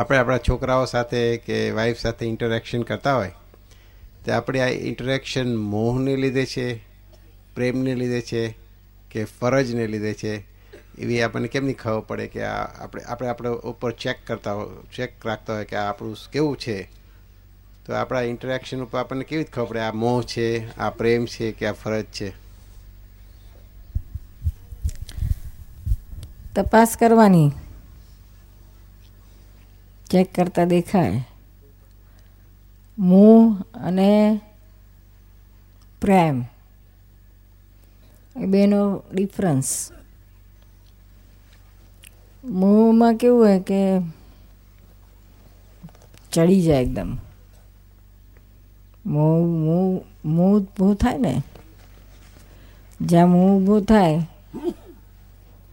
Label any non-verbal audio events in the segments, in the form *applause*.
આપણે આપણા છોકરાઓ સાથે કે વાઈફ સાથે ઇન્ટરેક્શન કરતા હોય, તો આપણે આ ઇન્ટરેક્શન મોહને લીધે છે, પ્રેમને લીધે છે, કે ફરજને લીધે છે, એવી આપણને કેમ નહીં ખબર પડે કે આ આપણે આપણે આપણે ઉપર ચેક કરતા હોય ચેક રાખતા હોય કે આ આપણું કેવું છે? તો આપણા ઇન્ટરેક્શન ઉપર આપણને કેવી રીતે ખબર પડે? આ મોહ છે, આ પ્રેમ છે કે આ ફરજ છે? તપાસ કરવાની. ચેક કરતા દેખાય. મોહ અને પ્રેમ. એ બેનો ડિફરન્સ. મોહમાં કેવું હોય કે ચડી જાય એકદમ. મોહ મોહ મોહ ઊભું થાય ને? જ્યાં મોહ ઊભું થાય,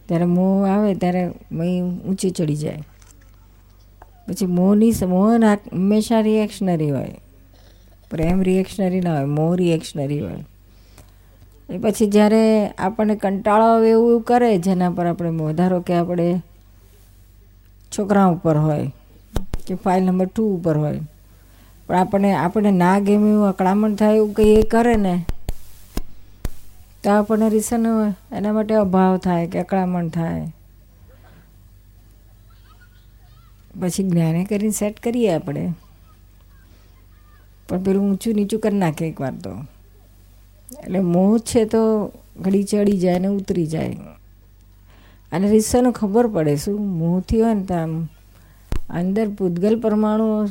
ત્યારે મોહ આવે, ત્યારે મહી ઊંચી ચડી જાય. પછી મોહની મોહ હંમેશા રિએક્શનરી હોય. પ્રેમ રિએક્શનરી ના હોય મોહ રિએક્શનરી હોય. એ પછી જ્યારે આપણને કંટાળો આવે એવું કરે, જેના પર આપણે વધારો કે આપણે છોકરા ઉપર હોય, કે ફાઇલ નંબર ટુ ઉપર હોય. પણ આપણને આપણને ના ગમે એવું અકળામણ થાય એવું કંઈ એ કરે ને, તો આપણને રીસન એના માટે અભાવ થાય કે અકળામણ થાય. પછી જ્ઞાને કરીને સેટ કરીએ આપણે. પણ પેલું ઊંચું નીચું કરી નાખે એકવાર તો. એટલે મોહ છે તો ઘડી ચડી જાય ને ઉતરી જાય. અને રીસાનો ખબર પડે શું મોહથી હોય ને તો આમ અંદર પૂતગલ પરમાણુ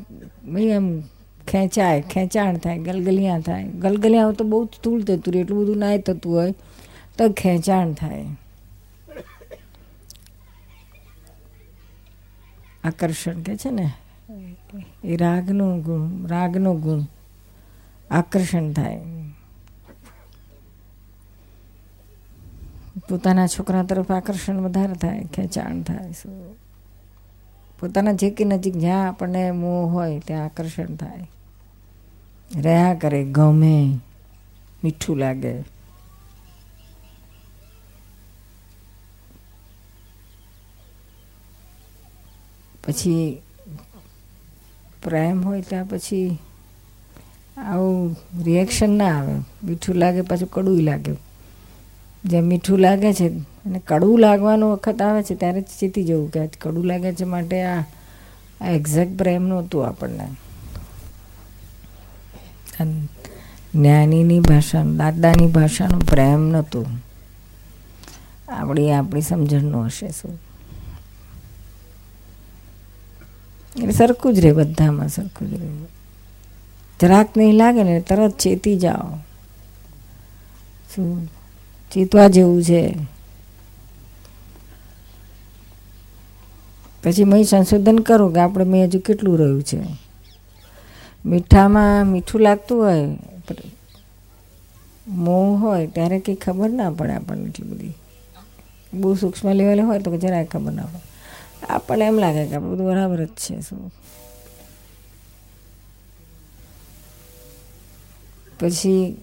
ભાઈ આમ ખેંચાય, ખેંચાણ થાય, ગલગલિયા થાય. ગલગલિયા તો બહુ સ્થૂળ થતું રહે, એટલું બધું નાય થતું હોય તો ખેંચાણ થાય. આકર્ષણ કે છે ને? એ રાગનો ગુણ રાગનો ગુણ આકર્ષણ થાય. પોતાના છોકરા તરફ આકર્ષણ વધારે થાય, ખેંચાણ થાય શું પોતાના જે કે નજીક જ્યાં આપણને મોહ હોય ત્યાં આકર્ષણ થાય. રહ્યા કરે, ગમે, મીઠું લાગે. પછી પ્રેમ હોય ત્યાં પછી આવું રિએક્શન ના આવે. મીઠું લાગે પાછું કડવું લાગે. જેમ મીઠું લાગે છે અને કડવું લાગવાનો વખત આવે છે ત્યારે જ ચીતી જવું કે કડવું લાગે છે માટે આ એક્ઝેક્ટ પ્રેમ નહોતું આપણને. જ્ઞાનીની ભાષા દાદાની ભાષાનું પ્રેમ નહોતું. આપણી આપણી સમજણનું હશે શું? એટલે સરખું જ રહે બધામાં સરખું જ રહે જરાક નહીં લાગે ને તરત ચેતી જાઓ. શું? ચેતવા જેવું છે. પછી મેં સંશોધન કરું કે આપણે મેં હજુ કેટલું રહ્યું છે. મીઠામાં મીઠું લાગતું હોય મોં હોય ત્યારે કંઈ ખબર ના પડે આપણને એટલી બધી. બહુ સૂક્ષ્મ લેવલે હોય તો જરાય ખબર ના પડે. આપણને એમ લાગે કે બધું બરાબર જ છે શું. પછી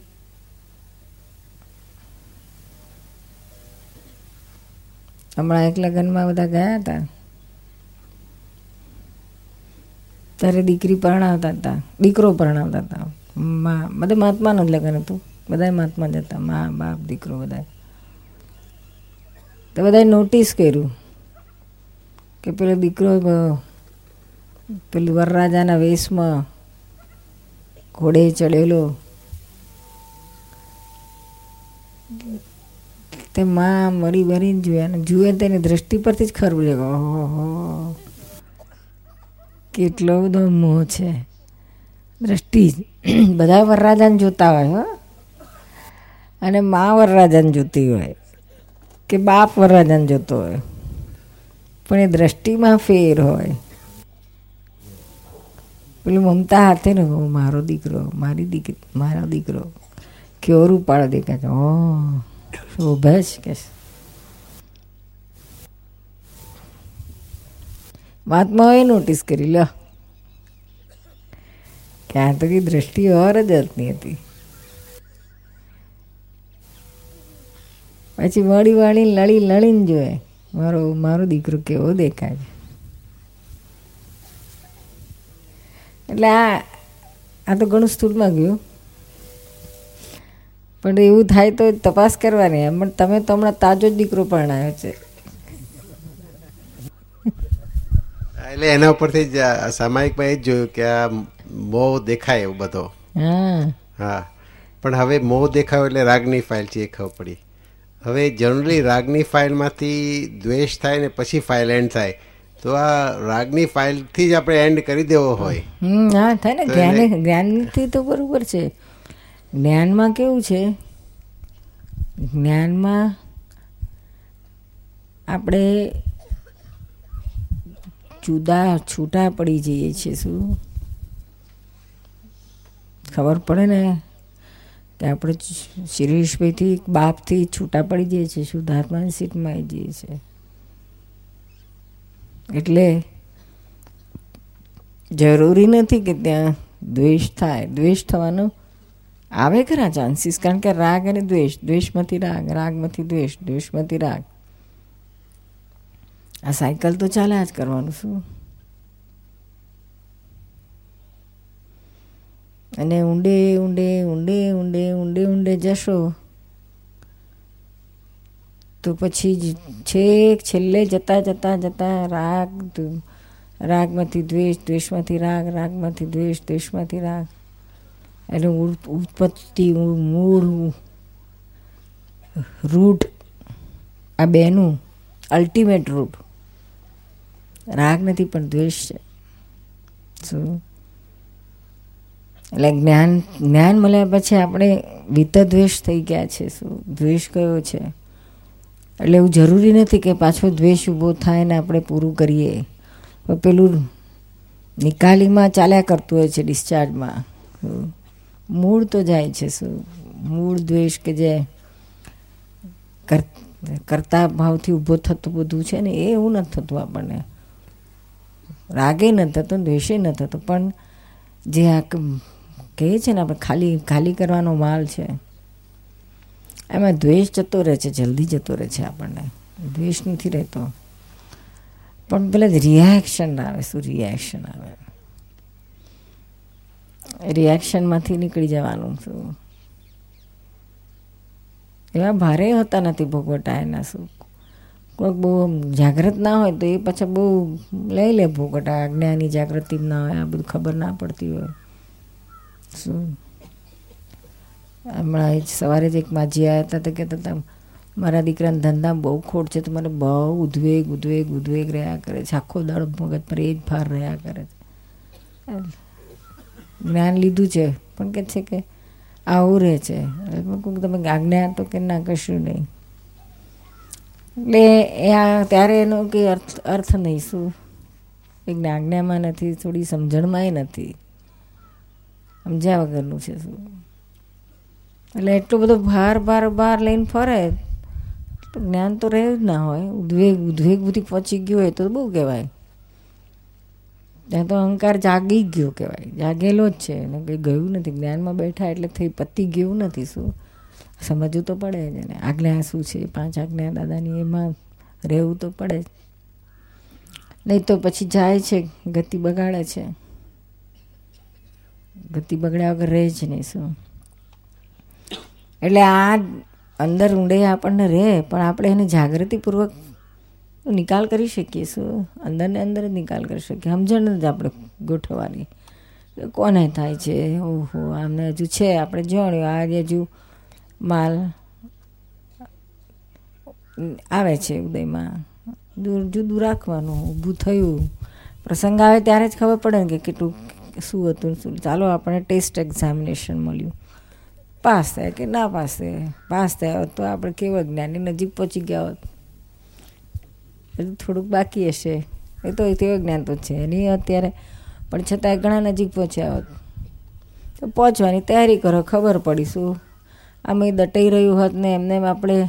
હમણાં એક લગ્નમાં બધા ગયા હતા. ત્યારે દીકરી પરણાવતા હતા, દીકરો પરણાવતા હતા. મા, બધા મહાત્માનું જ લગ્ન હતું. બધા મહાત્મા જ હતા. મા, બાપ, દીકરો બધા તો બધાએ નોટિસ કર્યું. કે પેલો દીકરો પેલું વરરાજાના વેશમાં ઘોડે ચડેલો. તે માં મરી મરીને જોયા અને જુએ તેની દ્રષ્ટિ પરથી જ ખરું લે ઓહો કેટલો બધો મોહ છે. દ્રષ્ટિ બધા વરરાજાને જોતા હોય, હો. અને મા વરરાજાને જોતી હોય કે બાપ વરરાજાને જોતો હોય. પણ એ દ્રષ્ટિમાં ફેર હોય. પેલું મમતા હાથે ને મારો દીકરો, મારી દીકરી, મારો દીકરો. કેવો રૂપાળો દેખાય છે. શોભે જ કે મહાત્માઓએ નોટિસ કરી, લો. કે આ તો કઈ દ્રષ્ટિ ઓર જ હતી. હતી પછી વળી વાળી લડી લડીને જોયે મારો મારો દીકરો કેવો દેખાય છે. એટલે આ આ તો ઘણું સ્થૂળમાં ગયું. પણ એવું થાય તો તપાસ કરવાની એમ તમે તો હમણાં તાજો જ દીકરો પરણાયો છે. એટલે એના ઉપરથી જ સામાયિકમાં એ જ જોયું કે આ મોહ દેખાય એવું બધો. હા. હા પણ હવે મોહ દેખાયો એટલે રાગની ફાઇલ છે એ ખબર પડી. હવે જનરલી રાગની ફાઇલમાંથી દ્વેષ થાય ને પછી ફાઇલ એન્ડ થાય. તો આ રાગની ફાઇલથી જ આપણે એન્ડ કરી દેવો હોય. હા થાય ને. જ્ઞાન જ્ઞાનથી તો બરાબર છે. જ્ઞાનમાં કેવું છે? જ્ઞાનમાં આપણે જુદા છૂટા પડી જઈએ છીએ શું? ખબર પડે ને? કે આપણે શિરીષભાઈથી બાપથી છૂટા પડી જઈએ છીએ, શુદ્ધાત્માની સીટમાં આવી જઈએ છીએ. એટલે જરૂરી નથી કે ત્યાં દ્વેષ થાય. દ્વેષ થવાનો આવે ખરા ચાન્સીસ કારણ કે રાગ અને દ્વેષ, દ્વેષમાંથી રાગ, રાગમાંથી દ્વેષ, દ્વેષમાંથી રાગ. આ સાયકલ તો ચાલ્યા જ કરવાનું શું? અને ઊંડે ઊંડે ઊંડે ઊંડે ઊંડે ઊંડે જશો. તો પછી છેક છેલ્લે જતા જતા જતા રાગ રાગમાંથી દ્વેષ, દ્વેષમાંથી રાગ, રાગમાંથી દ્વેષ, દ્વેષમાંથી રાગ. એટલે ઉત્પત્તિ મૂળ રૂટ આ બેનું અલ્ટિમેટ રૂટ રાગ નથી પણ દ્વેષ છે. શું? એટલે જ્ઞાન જ્ઞાન મળ્યા પછી આપણે વિતદ્વેષ થઈ ગયા છે. શું દ્વેષ કયો છે? એટલે એવું જરૂરી નથી કે પાછો દ્વેષ ઊભો થાય ને આપણે પૂરું કરીએ. પણ પેલું નિકાલીમાં ચાલ્યા કરતું હોય છે ડિસ્ચાર્જમાં? મૂળ તો જાય છે શું? મૂળ દ્વેષ કે જે કર- કરતા ભાવથી ઊભો થતું બધું છે ને એ એવું નથી થતું આપણને. રાગે ન થતો, દ્વેષે ન થતો, પણ જે આ કહીએ છે ને, આપણે ખાલી ખાલી કરવાનો માલ છે. એમાં દ્વેષ જતો રહે છે, જલ્દી જતો રહે છે આપણને. દ્વેષ નથી રહેતો. પણ પેલા રિએક્શન આવે, શું રિએક્શન આવે? રિએક્શનમાંથી નીકળી જવાનું શું? એવા ભારે હોતા નથી ભોગવટા એના શું? કોઈક બહુ જાગૃત ના હોય તો એ પાછા બહુ લઈ લે ભોગવટા, જ્ઞાની જાગૃતિ ના હોય, આ બધું ખબર ના પડતી હોય. હમણાં એ જ સવારે જ એક માજી આવ્યા હતા તો કહેતા હતા મારા દીકરાના ધંધા બહુ ખોટ છે તો મને બહુ ઉદ્વેગ ઉદ્વેગ ઉદ્વેગ રહ્યા કરે છે. આખો દાડો મગજ પર એ જ ભાર રહ્યા કરે છે. જ્ઞાન લીધું છે પણ કે છે કે આવું રહે છે. તમે આજ્ઞા તો કે ના કશું નહીં. એટલે એ આ ત્યારે એનો કંઈ અર્થ અર્થ નહીં શું? એક આજ્ઞામાં નથી થોડી સમજણમાંય નથી. સમજ્યા વગરનું છે શું? એટલે એટલો બધો ભાર ભાર ભાર લઈને ફરે, તો જ્ઞાન તો રહ્યું જ ના હોય. ઉદ્વેગ ઉદ્વેગ બધી પહોંચી ગયો હોય તો બહુ કહેવાય. ત્યાં તો અહંકાર જાગી ગયો કહેવાય. જાગેલો જ છે. એને કંઈ ગયું નથી. જ્ઞાનમાં બેઠા એટલે થઈ પતી ગયું નથી શું? સમજવું તો પડે જ. અને આજ્ઞા શું છે? પાંચ આજ્ઞા દાદાની એમાં રહેવું તો પડે જ. નહીં તો પછી જાય છે, ગતિ બગાડે છે. ગતિ બગડ્યા વગર રહે જ નહીં શું? એટલે આ અંદર ઊંડે આપણને રહે, પણ આપણે એને જાગૃતિપૂર્વક નિકાલ કરી શકીએ શું? અંદરને અંદર જ નિકાલ કરી શકીએ. સમજણ જ આપણે ગોઠવવાની. કોને થાય છે? ઓહો, આમને હજુ છે. આપણે જાણ્યું આ હજુ માલ આવે છે ઉદયમાં. દૂર, જુદું રાખવાનું, ઊભું થયું. પ્રસંગ આવે ત્યારે જ ખબર પડે ને કે કેટલું શું હતું, શું ચાલો આપણે ટેસ્ટ એક્ઝામિનેશન મળ્યું. પાસ થાય કે ના પાસ થાય? પાસ થયા હોત તો આપણે કેવો જ્ઞાનની નજીક પહોંચી ગયા હોત. હજુ થોડુંક બાકી હશે. એ તો તેવું જ્ઞાન તો છે નહીં અત્યારે, પણ છતાંય ઘણા નજીક પહોંચ્યા હોત. તો પહોંચવાની તૈયારી કરો, ખબર પડી શું? આમ દટાઈ રહ્યું હોત ને એમને એમ આપણે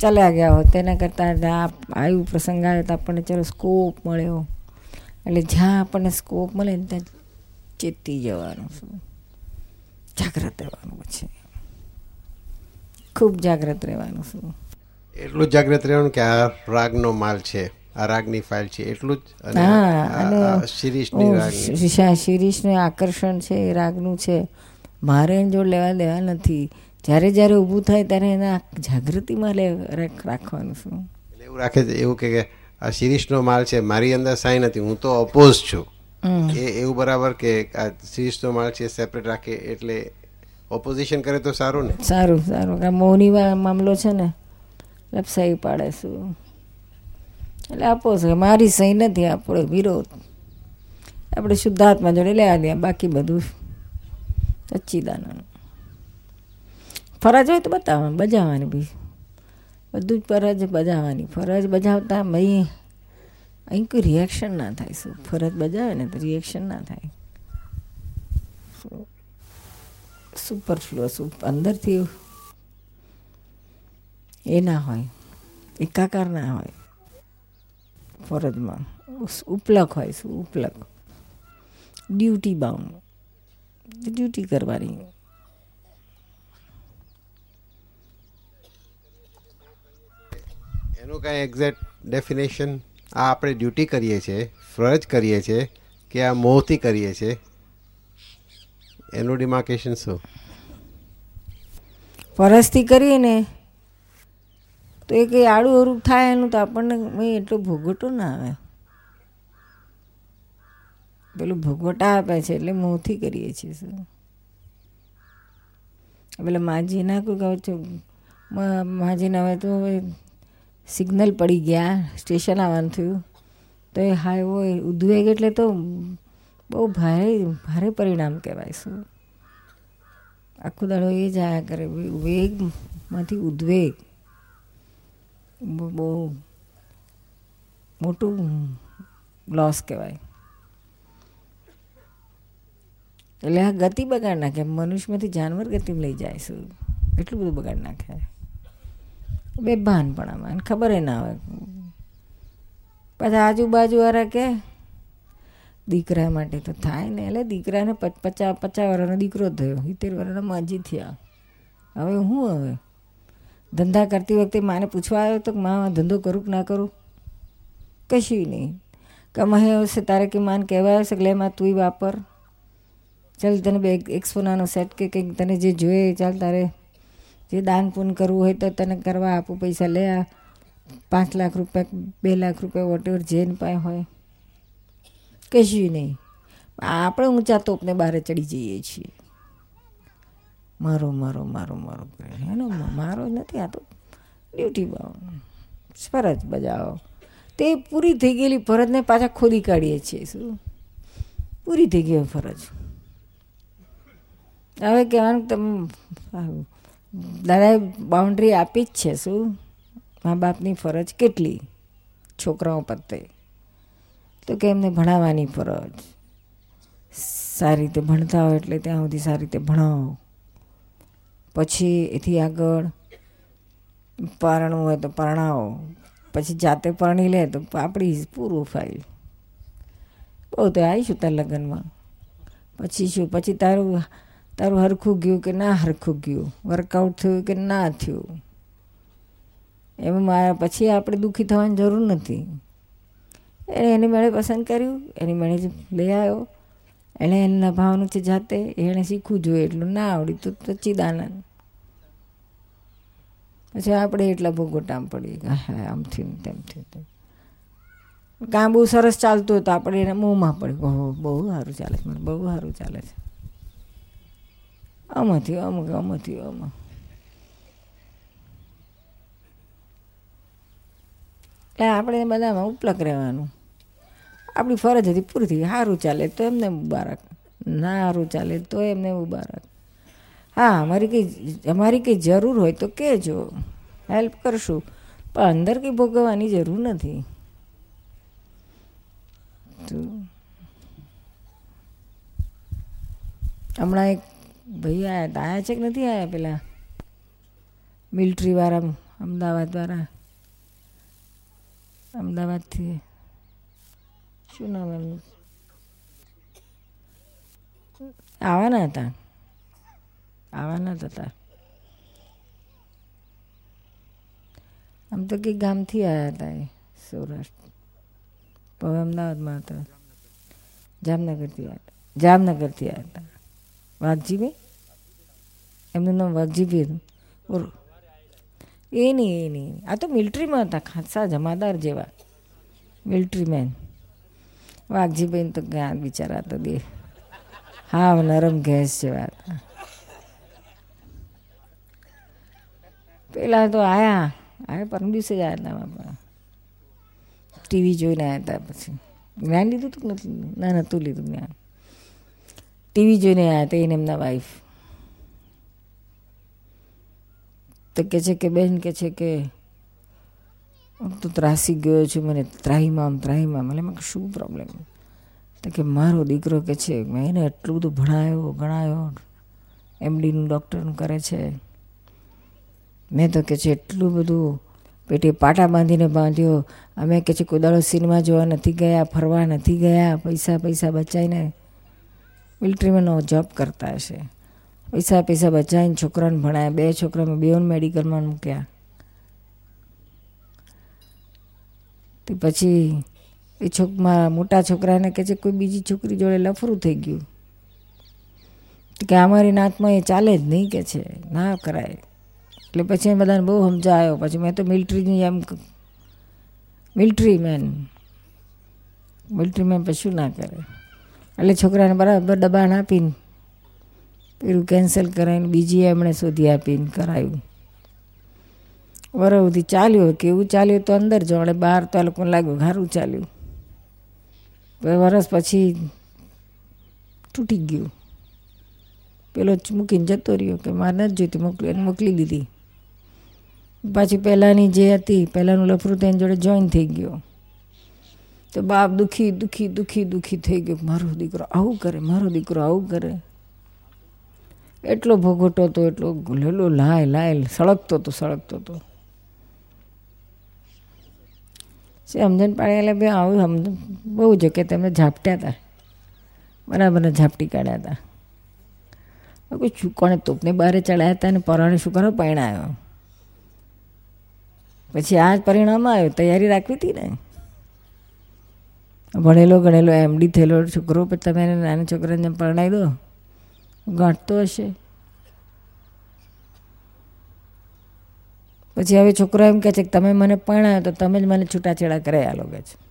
ચાલ્યા ગયા હોત. તેના કરતાં આવ્યું પ્રસંગ આવ્યો તો આપણને ચલો સ્કોપ મળ્યો. એટલે જ્યાં આપણને સ્કોપ મળે ને ત્યાં ચેતી જવાનું શું જાગ્રત રહેવાનું પછી. ખૂબ જાગ્રત રહેવાનું શું એટલું જાગ્રત રહેવાનું કે આ રાગનો માલ છે આ રાગની ફાઇલ છે એટલું જ અને શિરીષની શિરીષનું આકર્ષણ છે એ રાગનું છે. મારે જોડે લેવા દેવા નથી. જ્યારે જ્યારે ઊભું થાય ત્યારે એના જાગૃતિમાં લે રાખ- રાખવાનું શું એવું રાખે છે એવું કે આ શિરીષનો માલ છે મારી અંદર સાઈ નથી હું તો અપોઝ છું. એ એવું બરાબર કે આ શિરીષનો માલ છે સેપરેટ રાખે એટલે ઓપોઝિશન કરે તો સારું ને? સારું સારું. કે મૌની મામલો છે ને લપસાઈ પાડે શું એટલે આપો છે. મારી સહી નથી આપણો વિરોધ. આપણે શુદ્ધાત્મા જોડે લેવા દે બાકી બધું સચ્ચિદાનંદ. ફરજ હોય તો બતાવવાની બજાવવાની બી બધું જ ફરજ બજાવવાની. ફરજ બજાવતા ભાઈ અહીં કોઈ રિએક્શન ના થાય. શું ફરજ બજાવે ને તો રિએક્શન ના થાય. સુપરફ્લો અંદરથી એ ના હોય. એકાકાર ના હોય. ફરજમાં. ઉપલક હોય, શું ઉપલક? ડ્યુટી બાઉન્ડ ડ્યુટી કરવાની. એનું કાંઈ એક્ઝેક્ટ ડેફિનેશન આ આપણે ડ્યુટી કરીએ છીએ, ફરજ કરીએ છીએ કે આ મોહથી કરીએ છીએ. એનું ડિમાર્કેશન શું? ફરજથી કરીએ ને, તો એ કંઈ આડું અવરું થાય એનું તો આપણને એટલો ભોગવટો ના આવે. પેલું ભોગવટા આપે છે એટલે મોંથી કરીએ છીએ શું? પેલા માજી ના કોઈ કહે છે? માજીને હવે તો હવે સિગ્નલ પડી ગયા, સ્ટેશન આવવાનું થયું. તો એ હોય ઉદ્વેગ એટલે તો બહુ ભારે ભારે પરિણામ કહેવાય શું આખો દાડો એ જ આયા કરે. વેગમાંથી ઉદ્વેગ બહુ બહુ મોટું લોસ કહેવાય. એટલે આ ગતિ બગાડ નાખે. મનુષ્યમાંથી જાનવર ગતિમાં લઈ જાય શું એટલું બધું બગાડ નાખે. બેભાન પણ આમાં અને ખબર ના આવે પાછા આજુબાજુવાળા કે, દીકરા માટે તો થાય ને, એટલે દીકરાને પચ- પચાસ પચાસ વર્ષનો દીકરો થયો સિત્તેર વર્ષના માજી થયા. હવે હું હવે? ધંધા કરતી વખતે માને પૂછવા આવ્યો તો માં ધંધો કરું કે ના કરું? કશું નહીં. કમાય હશે તારે કે માન કહેવાય હશે કે, લે માં, તુંય વાપર. ચાલ તને બે એક સોનાનો સેટ કે કંઈક તને જે જોઈએ ચાલ તારે જે દાન પૂન કરવું હોય તો તને કરવા આપું, પૈસા લે આ. પાંચ લાખ રૂપિયા, બે લાખ રૂપિયા વોટેવર જેન પાસે હોય. કશું નહીં. આપણે ઊંચા તોપને બહાર ચડી જઈએ છીએ. મારો મારો મારો મારો એનો મારો નથી, આ તો ડ્યુટી બાઉન્ડ ફરજ બજાવો. તે પૂરી થઈ ગયેલી ફરજને પાછા ખોદી કાઢીએ છીએ, શું? પૂરી થઈ ગઈ ફરજ. હવે કહેવાનું તમે તમે દાદાએ બાઉન્ડ્રી આપી જ છે શું? મા બાપની ફરજ કેટલી છોકરાઓ પ્રત્યે? તો કે એમને ભણાવવાની ફરજ. સારી રીતે ભણતા હોય એટલે ત્યાં સુધી સારી રીતે ભણાવો. પછી એથી આગળ પરણવું હોય તો પરણાવો. પછી જાતે પરણી લે તો આપણી પૂરું ફાઈલ બહુ તો આવીશું તાર લગ્નમાં. પછી શું? પછી તારું તારું હરખું ગયું કે ના હરખું ગયું? વર્કઆઉટ થયું કે ના થયું? એમાં મારા પછી આપણે દુઃખી થવાની જરૂર નથી. એણે એની મેળે પસંદ કર્યું, એની મેળે જ લઈ આવ્યો. એણે એના ભાવનું છે જાતે એણે શીખવું જોઈએ, એટલું ના આવડી તો ચિદાનંદ પછી આપણે એટલા ભોગવટામ પડી કે હા, આમ થયું, તેમ થયું, તેમ. કાં બહુ સરસ ચાલતું હતું, આપણે એને મોંમાં પડ્યું. બહુ સારું ચાલે છે, મને બહુ સારું ચાલે છે. આમાંથી અમુક આમાંથી આમાં એટલે આપણે બધામાં ઉપલક રહેવાનું. આપણી ફરજ હતી પૂરી થઈ સારું ચાલે તો એમને મુબારક. ના સારું ચાલે તો એમને મુબારક. હા, અમારી કંઈ અમારી કંઈ જરૂર હોય તો કહેજો. હેલ્પ કરશું. પણ અંદર કંઈ ભોગવવાની જરૂર નથી. હમણાં એક ભાઈ હતા આયા છે કે નથી આવ્યા પેલા? મિલિટરીવાળા અમદાવાદવાળા અમદાવાદથી. શું નામ એમનું? આવવાના હતા? આવવાના જ હતા. આમ તો કંઈક ગામથી આવ્યા હતા એ, સૌરાષ્ટ્ર. હવે અમદાવાદમાં હતા. જામનગરથી આવ્યા જામનગરથી આવ્યા હતા. વાઘજીભાઈ? એમનું નામ વાઘજીભાઈ હતું એ નહીં એ નહીં આ તો મિલિટરીમાં હતા ખાસા જમાદાર જેવા. મિલિટરી મેન વાઘજીભાઈ તો ગયા બિચારા તો દે. હા નરમ ગેસ જેવા હતા. પેલા તો આયા આયા પરમ દિવસે જ આવ્યા હતા ટીવી જોઈને આવ્યા હતા પછી. જ્ઞાન લીધું હતું કે નથી? ના, નહોતું લીધું જ્ઞાન. ટીવી જોઈને આવ્યા હતા, એને એમના વાઈફ તો કે છે કે, બેન કે છે કે, હું તો ત્રાસી ગયો છું, મને ત્રાહીમાં ત્રાહીમાં એટલે મેં શું પ્રોબ્લેમ તો કે મારો દીકરો કે છે, મેં એને એટલું બધું ભણાયો, ગણાયો. એમડીનું ડૉક્ટરનું કરે છે. મેં તો કે છે, એટલું બધું પેટી પાટા બાંધીને બાંધ્યો. અમે કે છે કોદાળો સિનેમા જોવા નથી ગયા, ફરવા નથી ગયા, પૈસા પૈસા બચાવીને મિલિટરીમાં જોબ કરતા હશે. પૈસા પૈસા બચાવીને છોકરાને ભણાયા. બે છોકરામાં બેઓને મેડિકલમાં મૂક્યા. તે પછી એ છોકમાં મોટા છોકરાને કે છે કોઈ બીજી છોકરી જોડે લફરું થઈ ગયું. કે અમારી નાતમાં એ ચાલે જ નહીં કે છે. ના કરાય. એટલે પછી એ બધાને બહુ સમજાયો. પછી મેં તો મિલિટરીની એમ મિલિટરી મેન મિલિટરી મેન પછી ના કરે? એટલે છોકરાને બરાબર દબાણ આપીને પેલું કેન્સલ કરાવીને બીજી એમણે શોધી આપીને કરાયું વરવથી ચાલ્યો કેવું ચાલ્યું તો અંદર જોડે બહાર તો લોકોને લાગ્યું સારું ચાલ્યું. વરસ પછી તૂટી ગયું. પેલો મૂકીને જતો રહ્યો કે મારે નથી જોઈતી, મોકલી એને મોકલી દીધી. પાછી પહેલાંની જે હતી, પહેલાંનું લફરું તો એની જોડે જોઈન થઈ ગયો. તો બાપ દુઃખી દુઃખી દુઃખી દુઃખી થઈ ગયો મારો દીકરો આવું કરે, મારો દીકરો આવું કરે. એટલો ભોગવટો હતો, એટલો લેલો લાય લાય, સળગતો હતો સળગતો હતો. સમજણ પાડે એટલે બે આવું સમજણ બહુ જો કે તેમને ઝાપટ્યા હતા. બરાબર ઝાપટી કાઢ્યા હતા. કોઈ શું કોણે તોપને બહારે ચડાયા હતા અને પરાણે શું કરો પરણાયો પછી આ જ પરિણામ આવ્યો, તૈયારી રાખવી હતી ને. ભણેલો ગણેલો એમડી થયેલો છોકરો, પછી તમે નાના છોકરાને પરણાવી દો. ગાંઠતો હશે. પછી હવે છોકરો એમ કહે છે કે તમે મને પરણાયો તો તમે જ મને છૂટાછેડા કર્યા લોકો છે.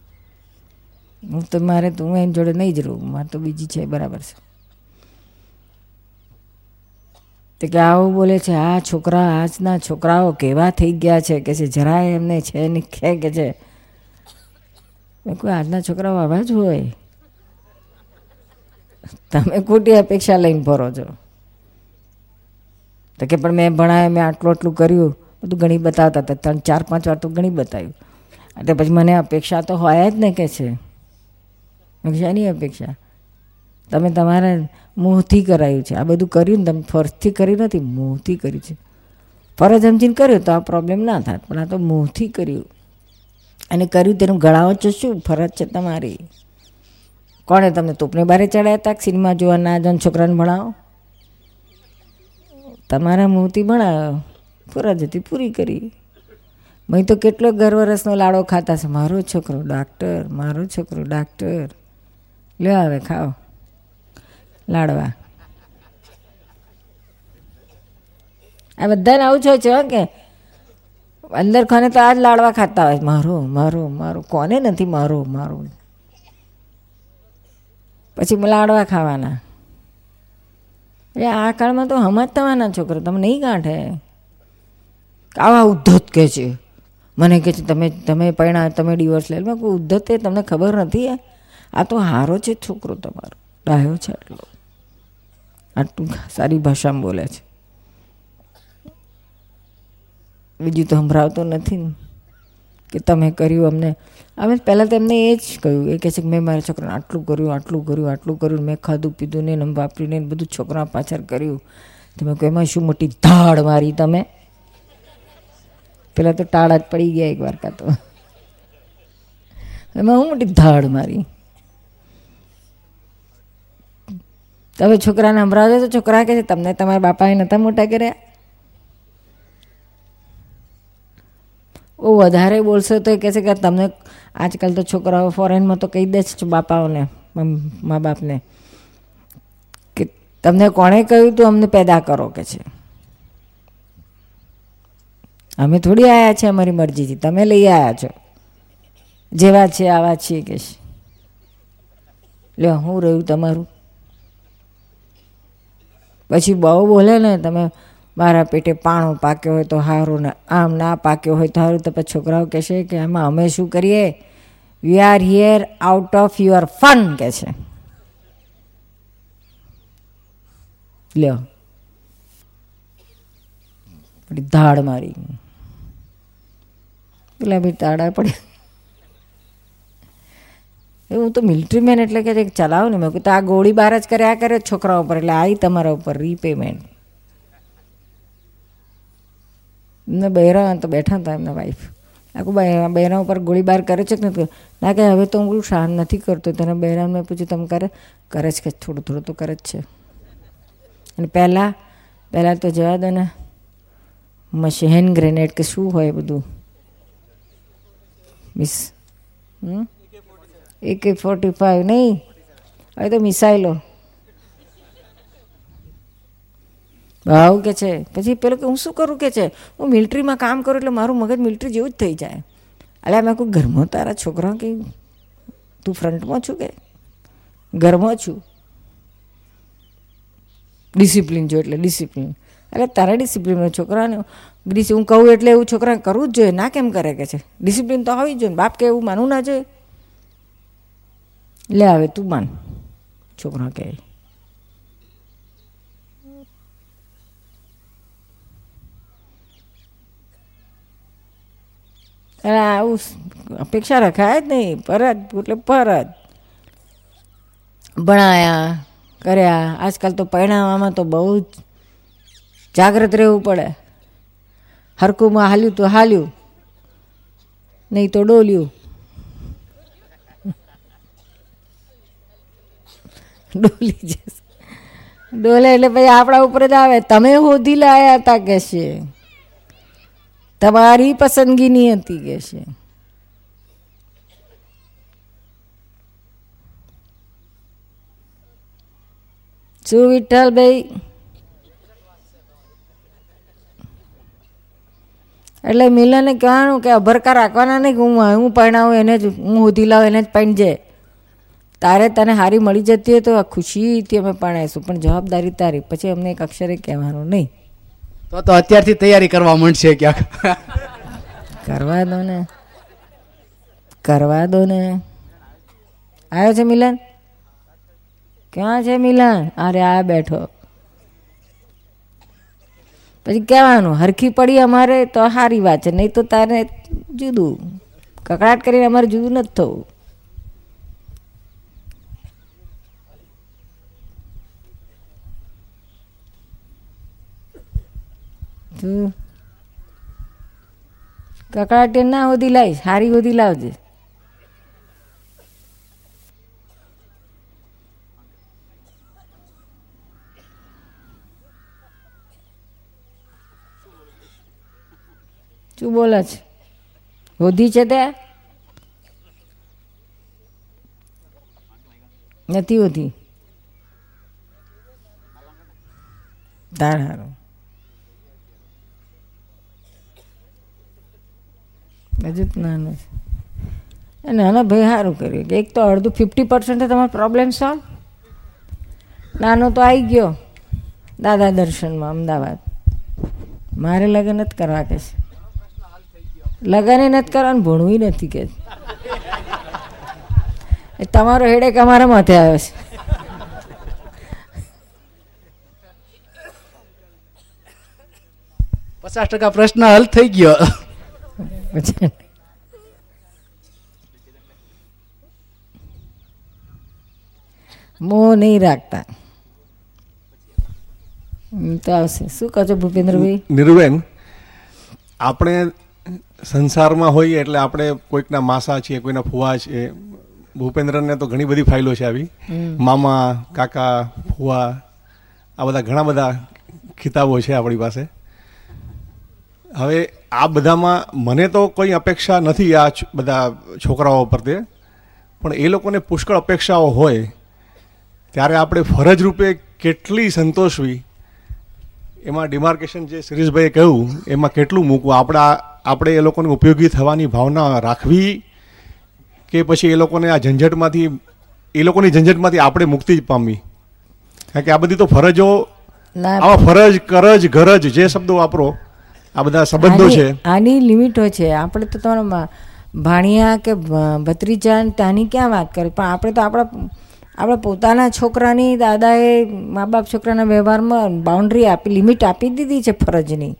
હું તો મારે તો હું એની જોડે નહીં જ રહું, મારે તો બીજી છે, બરાબર છે. તો કે આવું બોલે છે, આ છોકરા, આજના છોકરાઓ કેવા થઈ ગયા છે? કે છે, જરાય એમને છે ને કે છે આજના છોકરાઓ આવા જ હોય? તમે ખોટી અપેક્ષા લઈને ફરો છો. તો કે પણ મેં ભણાય, મેં આટલું આટલું કર્યું, બધું ઘણી બતાવતા હતા. ત્રણ, ચાર, પાંચ વાર તો ઘણી બતાવ્યું. એટલે પછી મને અપેક્ષા તો હોય જ ને કે છે. શાની અપેક્ષા? તમે તમારા મોહથી કરાયું છે. આ બધું કર્યું ને તમે ફરજથી કર્યું નથી મોહથી કર્યું છે. ફરજ સમજીને કર્યું તો આ પ્રોબ્લેમ ના થાય પણ આ તો મોહથી કર્યું. અને કર્યું તેનું ગળાવો છો શું ફરજ છે તમારી? કોણે તમને તોપને બારે ચડાયા હતા? સિનેમા જોવા ના જન છોકરાને ભણાવો. તમારા મોહથી ભણાવ્યો ફરજ હતી પૂરી કરી. મેં તો કેટલો ગર વરસનો લાડો ખાતા છે. મારો છોકરો ડાક્ટર, મારો છોકરો ડાક્ટર. લે આવે ખાઓ. લાડવા. આ બધાને આવું છો છે હો કે અંદર ખાને તો આ જ લાડવા ખાતા હોય. મારો મારો મારો. કોને નથી મારો મારો? પછી લાડવા ખાવાના. એ આ કાળમાં તો સમજતાવાના છોકરો, તમે નહીં ગાંઠે. આવા ઉદ્ધત કહે છે. મને કહે છે, તમે તમે પરણા તમે ડિવોર્સ લે. મેં ઉદ્ધત એ તમને ખબર નથી આ તો હારો છે છોકરો તમારો. ડાયો છે એટલો આટલું સારી ભાષામાં બોલે છે. બીજું તો સંભળાવતો નથી ને. કે તમે કર્યું અમને. અમે પહેલાં તો એમને એ જ કહ્યું. એ કહે છે કે મેં મારા છોકરાને આટલું કર્યું આટલું કર્યું આટલું કર્યું, મેં ખાધું, પીધું, ને એમ વાપરીને બધું છોકરા પાછળ કર્યું. તમે કહો, એમાં શું મોટી ધાડ મારી તમે? પહેલાં તો ટાળા જ પડી ગયા એક વાર કાં તો. એમાં હું મોટી ધાડ મારી? તમે છોકરાને સંભળાવજો તો છોકરા કહે છે, તમને તમારા બાપાએ નહોતા મોટા કર્યા? ઓ, વધારે બોલશો તો એ કહેશે કે તમને આજકાલ તો છોકરાઓ ફોરેનમાં તો કહી દે છે બાપાઓને મા બાપને, કે તમને કોણે કહ્યું તું અમને પેદા કરો કે છે? અમે થોડી આવ્યા છે અમારી મરજીથી, તમે લઈ આવ્યા છો. જેવા છે, આવા છીએ કે લ્યો, હું રહ્યું તમારું? પછી બહુ બોલે ને, તમે મારા પેટે પાણો પાક્યો હોય તો સારું ને આમ ના પાક્યો હોય તો સારું તો પછી છોકરાઓ કહેશે કે આમાં અમે શું કરીએ? We are here out of your fun કે છે. લ્યો. ધાડ મારી. પેલા બી તાળા પડ્યા. એવું તો મિલિટરી મેન એટલે કે ચલાવું ને મેં કીધું તો આ ગોળીબાર જ કર્યા કરે છોકરાઓ ઉપર. એટલે આવી તમારા ઉપર રીપેમેન્ટ એમને બહેરા તો બેઠા હતા એમના વાઈફ આખું બહેરા ઉપર ગોળીબાર કરે છે કે નથી? ના કે હવે તો હું શાંત નથી કરતો. તેને બહેરાને મેં પૂછ્યું, તમે કરે? કરે છે કે થોડું થોડું તો કરે જ છે. અને પહેલાં પહેલાં તો જવા દો ને. મશીન, ગ્રેનેડ કે શું હોય બધું? મિસ, હમ? એકે ફોર્ટી ફાઈવ નહીં. હવે તો મિસાઇલો ભાવ કે છે? પછી પેલો કે, હું શું કરું કે છે? હું મિલિટરીમાં કામ કરું એટલે મારું મગજ મિલિટરી જેવું જ થઈ જાય. અલ્યા મેં કોઈ ઘરમાં તારા છોકરા કે તું ફ્રન્ટમાં છું કે? ઘરમાં છું. ડિસિપ્લિન જો એટલે ડિસિપ્લિન એટલે તારા ડિસિપ્લિનમાં છોકરાને ડિસી હું કહું એટલે એવું છોકરાને કરવું જ જોઈએ. ના કેમ કરે કે છે? ડિસિપ્લિન તો હોવી જ જોઈએ બાપ કે એવું માનવું ના જોઈએ. લે, હવે તું માન. છોકરા કહે. અને આવું અપેક્ષા રખાય જ નહીં પરત એટલે પરત ભણાયા. કર્યા આજકાલ તો પરિણામમાં તો બહુ જ જાગ્રત રહેવું પડે. હરકુમાં હાલ્યું તો હાલ્યું નહીં તો ડોલ્યું. ડોલી જશે. ડોલે એટલે પછી આપણા ઉપર જ આવે. તમે હોધી લાયા હતા કે છે? તમારી પસંદગીની હતી કે છે? શું વિઠ્ઠલભાઈ? એટલે મિલને કહેવાનું કે અભરકા રાખવાના નહીં, હું હું પરણાવું, એને જ હું હોધી લાવું, એને જ પૈણજે તારે તને હારી મળી જતી હોય તો ખુશીથી અમે પરણાઈશું પણ જવાબદારી તારી. પછી અમને એક અક્ષરે કહેવાનું નહીં. તો તો અત્યારથી તૈયારી કરવા માંડશે ક્યાંક. કરવા દો ને. કરવા દો ને. આવ્યો છે મિલન? ક્યાં છે મિલન? અરે આ બેઠો. પછી કહેવાનું, હરખી પડી અમારે તો સારી વાત છે, નહીં તો તારે જુદું. કકડાટ કરીને અમારે જુદું નથી થવું. તું. કકડાટે ના હોધી લાવીશ સારી હોધી લાવજે. શું બોલે છે હોધી છે તે? નથી હોતી તાર હારું. હજુ જ નાનું છે નાનો ભાઈ સારું કર્યું. કે એક તો અડધું ફિફ્ટી પર્સન્ટ તમારો પ્રોબ્લેમ સોલ્વ નાનો તો આવી ગયો. દાદા દર્શનમાં, અમદાવાદ. મારે લગ્ન નથી કરવા કે છે. લગ્ન નથી કરવાનું ભણવું નથી કે તમારો હેડેક અમારા માથે આવ્યો છે. પચાસ ટકા પ્રશ્ન હલ થઈ ગયો. પછી મોહ નહીં રાખતા. તો આવશે. શું કહો છો ભૂપેન્દ્રભાઈ? નિર્વેન આપણે સંસારમાં હોઈએ એટલે આપણે કોઈકના માસા છીએ કોઈના ફુવા છીએ. ભૂપેન્દ્રને તો ઘણી બધી ફાઇલો છે આવી. મામા કાકા ફુવા આ બધા ઘણા બધા ખિતાબો છે આપણી પાસે. હવે આ બધામાં મને તો કોઈ અપેક્ષા નથી આ બધા છોકરાઓ પ્રત્યે પણ એ લોકોને પુષ્કળ અપેક્ષાઓ હોય ત્યારે આપણે ફરજ રૂપે કેટલી સંતોષવી. એમાં ડિમાર્કેશન જે શિરીષભાઈએ કહ્યું એમાં કેટલું મૂકવું? આપણા આપણે એ લોકોને ઉપયોગી થવાની ભાવના રાખવી કે પછી એ લોકોને આ ઝંઝટમાંથી એ લોકોની ઝંઝટમાંથી આપણે મુક્તિ જ પામવી? કારણ કે આ બધી તો ફરજો આવા ફરજ કરજ ગરજ જે શબ્દો વાપરો આ બધા સંબંધો છે. આની- લિમિટો છે. આપણે તો તમારા ભાણિયા કે ભત્રીજા ત્યાંની ક્યાં વાત કરી? પણ આપણે તો આપણા આપણા પોતાના છોકરાની દાદાએ મા બાપ છોકરાના વ્યવહારમાં બાઉન્ડ્રી આપી લિમિટ આપી દીધી છે ફરજની.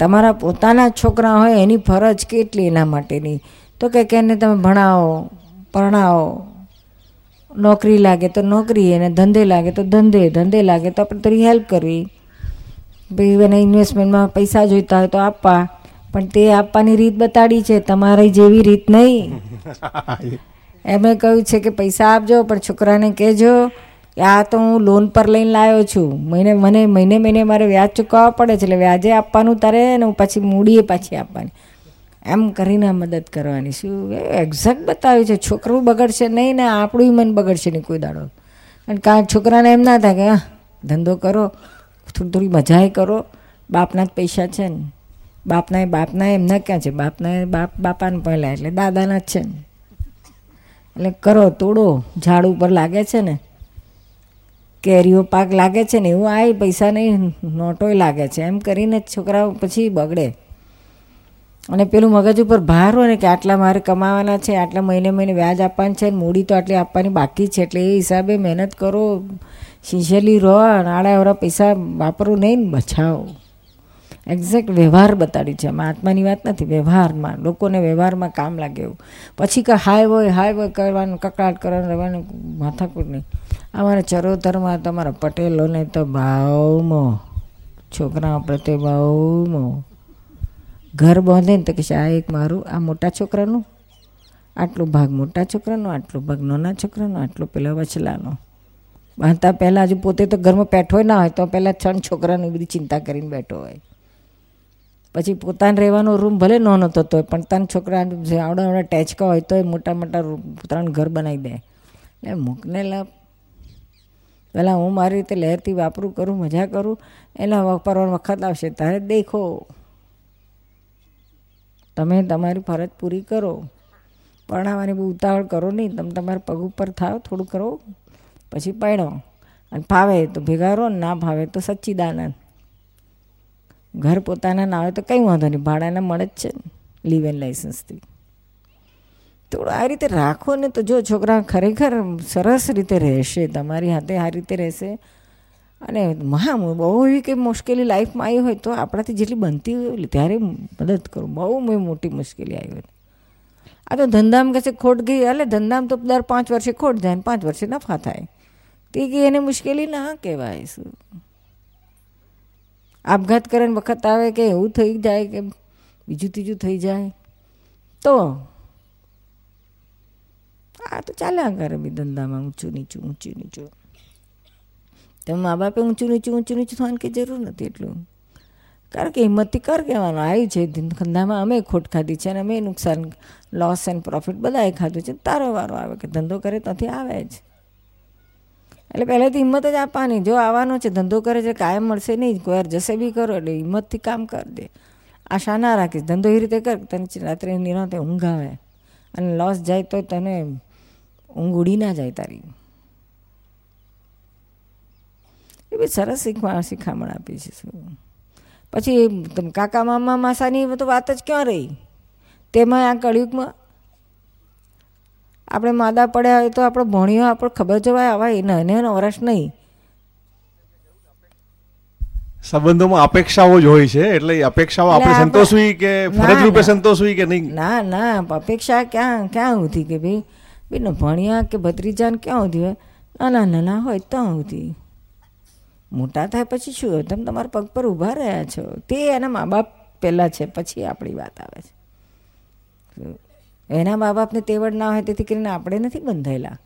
તમારા પોતાના છોકરા હોય એની ફરજ કેટલી એના માટેની? તો કે કે એને તમે ભણાવો પરણાવો. નોકરી લાગે તો નોકરી એને ધંધે લાગે તો ધંધે ધંધે લાગે તો આપણે થોડી હેલ્પ કરવી. ભાઈ એને ઇન્વેસ્ટમેન્ટમાં પૈસા જોઈતા હોય તો આપવા. પણ તે આપવાની રીત બતાડી છે તમારી જેવી રીત નહીં. *laughs* એમણે કહ્યું છે કે પૈસા આપજો પણ છોકરાને કહેજો કે આ તો હું લોન પર લઈને લાવ્યો છું. મહિને મને મહિને મહિને મારે વ્યાજ ચૂકવવા પડે છે એટલે વ્યાજે આપવાનું તારે ને હું પછી મૂડીએ પાછી આપવાની. એમ કરીને મદદ કરવાની. શું એક્ઝેક્ટ બતાવ્યું છે? છોકરું બગડશે નહીં ને આપણું મન બગડશે નહીં કોઈ દાડો. અને કા છોકરાને એમ ના થાય કે "આહ, ધંધો કરો. થોડી થોડી મજાએ કરો. બાપના જ પૈસા છે ને. બાપના બાપના એમના ક્યાં છે? બાપના બાપ, બાપાને પહેલાં એટલે દાદાના જ છે ને. એટલે કરો, તોડો. ઝાડ ઉપર લાગે છે ને. કેરીઓ પાક લાગે છે ને. એવું આ પૈસા નહીં, નોટોય લાગે છે. એમ કરીને છોકરાઓ પછી બગડે. અને પેલું મગજ ઉપર ભાર હોય ને કે આટલા મારે કમાવાના છે, આટલા મહિને મહિને વ્યાજ આપવાનું છે, મૂડી તો આટલી આપવાની બાકી છે, એટલે એ હિસાબે મહેનત કરો. રહો અને આડા અવળા પૈસા વાપરો નહીં ને બચાવો. એક્ઝેક્ટ વ્યવહાર બતાડી છે. આમાં આત્માની વાત નથી, વ્યવહારમાં. લોકોને વ્યવહારમાં કામ લાગે એવું. પછી કે હાય હોય હાય હોય, કરવાનું, કકડાટ કરવાનું, રહેવાનું, માથાકૂટ નહીં. અમારા ચરોતરમાં તમારા પટેલોને તો ભાવમો. છોકરાઓ પ્રત્યે ભાવમો. ઘર બાંધે ને તો કહેશે આ એક મારું, આ મોટા છોકરાનું? આટલો ભાગ મોટા છોકરાનો, આટલો ભાગ નાના છોકરાનો, આટલો પેલા વચલાનો. બાંધતા પહેલાં હજુ પોતે તો ઘરમાં બેઠો ના હોય, તો પહેલાં છ છોકરાની બધી ચિંતા કરીને બેઠો હોય. પછી પોતાને રહેવાનો રૂમ ભલે નોનો થતો હોય પણ ત્રણ છોકરા આવડા આવડા ટેચકા હોય તો એ મોટા મોટા પોતાનું ઘર બનાવી દે. એટલે મૂકને લાભ પહેલાં હું મારી રીતે લહેરથી વાપરું, કરું, મજા કરું, એના વાપરવાનો વખત આવશે, તારે દેખો. તમે તમારી ફરજ પૂરી કરો. પરણાવવાની બહુ ઉતાવળ કરો નહીં, તમે તમારા પગ ઉપર થાવ, થોડું કરો. પછી પરણો અને ફાવે તો ભેગા રહો ને ના ફાવે તો સચ્ચિદાનંદ. ઘર પોતાના ના આવે તો કંઈ વાંધો નહીં, ભાડાને મળે જ છે લીવ એન લાઇસન્સથી થોડું આ રીતે રાખો ને તો જો છોકરા ખરેખર સરસ રીતે રહેશે, તમારી હાથે આ રીતે રહેશે. અને મહા બહુ એવી કંઈ મુશ્કેલી લાઈફમાં આવી હોય તો આપણાથી જેટલી બનતી હોય ત્યારે મદદ કરો. બહુ બહુ મોટી મુશ્કેલી આવી હોય. આ તો ધંધામાં કશે ખોટ ગઈ એટલે ધંધામાં તો દર પાંચ વર્ષે ખોટ જાય ને પાંચ વર્ષે નફા થાય. તે કે એને મુશ્કેલી ના કહેવાય શું? આપઘાત કરીને વખત આવે કે એવું થઈ જાય કે બીજું ત્રીજું થઈ જાય? તો? આ તો ચાલ્યા કરે બી ધંધામાં ઊંચું નીચું ઊંચું નીચું. તો મા બાપે ઊંચું નીચું ઊંચું નીચું થવાની કે જરૂર નથી એટલું? કારણ કે હિંમતથી કર કહેવાનું આવ્યું છે ધંધામાં અમે ખોટ ખાધી છે અને અમે નુકસાન લોસ એન્ડ પ્રોફિટ બધાએ ખાધું છે. તારો વારો આવે કે ધંધો કરે ત્યાંથી આવે જ. એટલે પહેલેથી હિંમત જ આપવાની. જો આવવાનો છે, ધંધો કરે છે, કાયમ મળશે નહીં. કોઈ વાર જશે બી કરો એટલે હિંમતથી કામ કર દે. આશા ના રાખીશ. ધંધો એ રીતે કર તને રાત્રે નિરાંતે ઊંઘ આવે અને લોસ જાય તો તને ઊંઘ ઉડી ના જાય તારી. એ બી સરસ શીખવા, શિખામણ આપી છે શું. પછી કાકા, મામા, માસાની તો વાત જ ક્યાં રહી? તેમાં આ કળિયુગમાં આપણે માદા પડ્યા હોય તો આપણે ભણ્યો આપણે ખબર જવાય આવા એને એને વરસ નહીં. સંબંધોમાં અપેક્ષાઓ જ હોય છે એટલે એ અપેક્ષાઓ આપણે સંતોષવી કે ના, ફરજ રૂપે સંતોષવી કે નહીં? ના ના અપેક્ષા ક્યાં ક્યાં હતી કે ભાઈ? બેન ભણ્યા કે ભત્રીજાને ક્યાં સુધી હોય? નાના નાના હોય ત્યાં સુધી. મોટા થાય પછી શું હોય? તમે તમારા પગ પર ઊભા રહ્યા છો. તે એના મા બાપ પહેલાં છે પછી આપણી વાત આવે છે. એના મા બાપને તેવડ ના હોય તેથી કરીને આપણે નથી બંધાયેલા.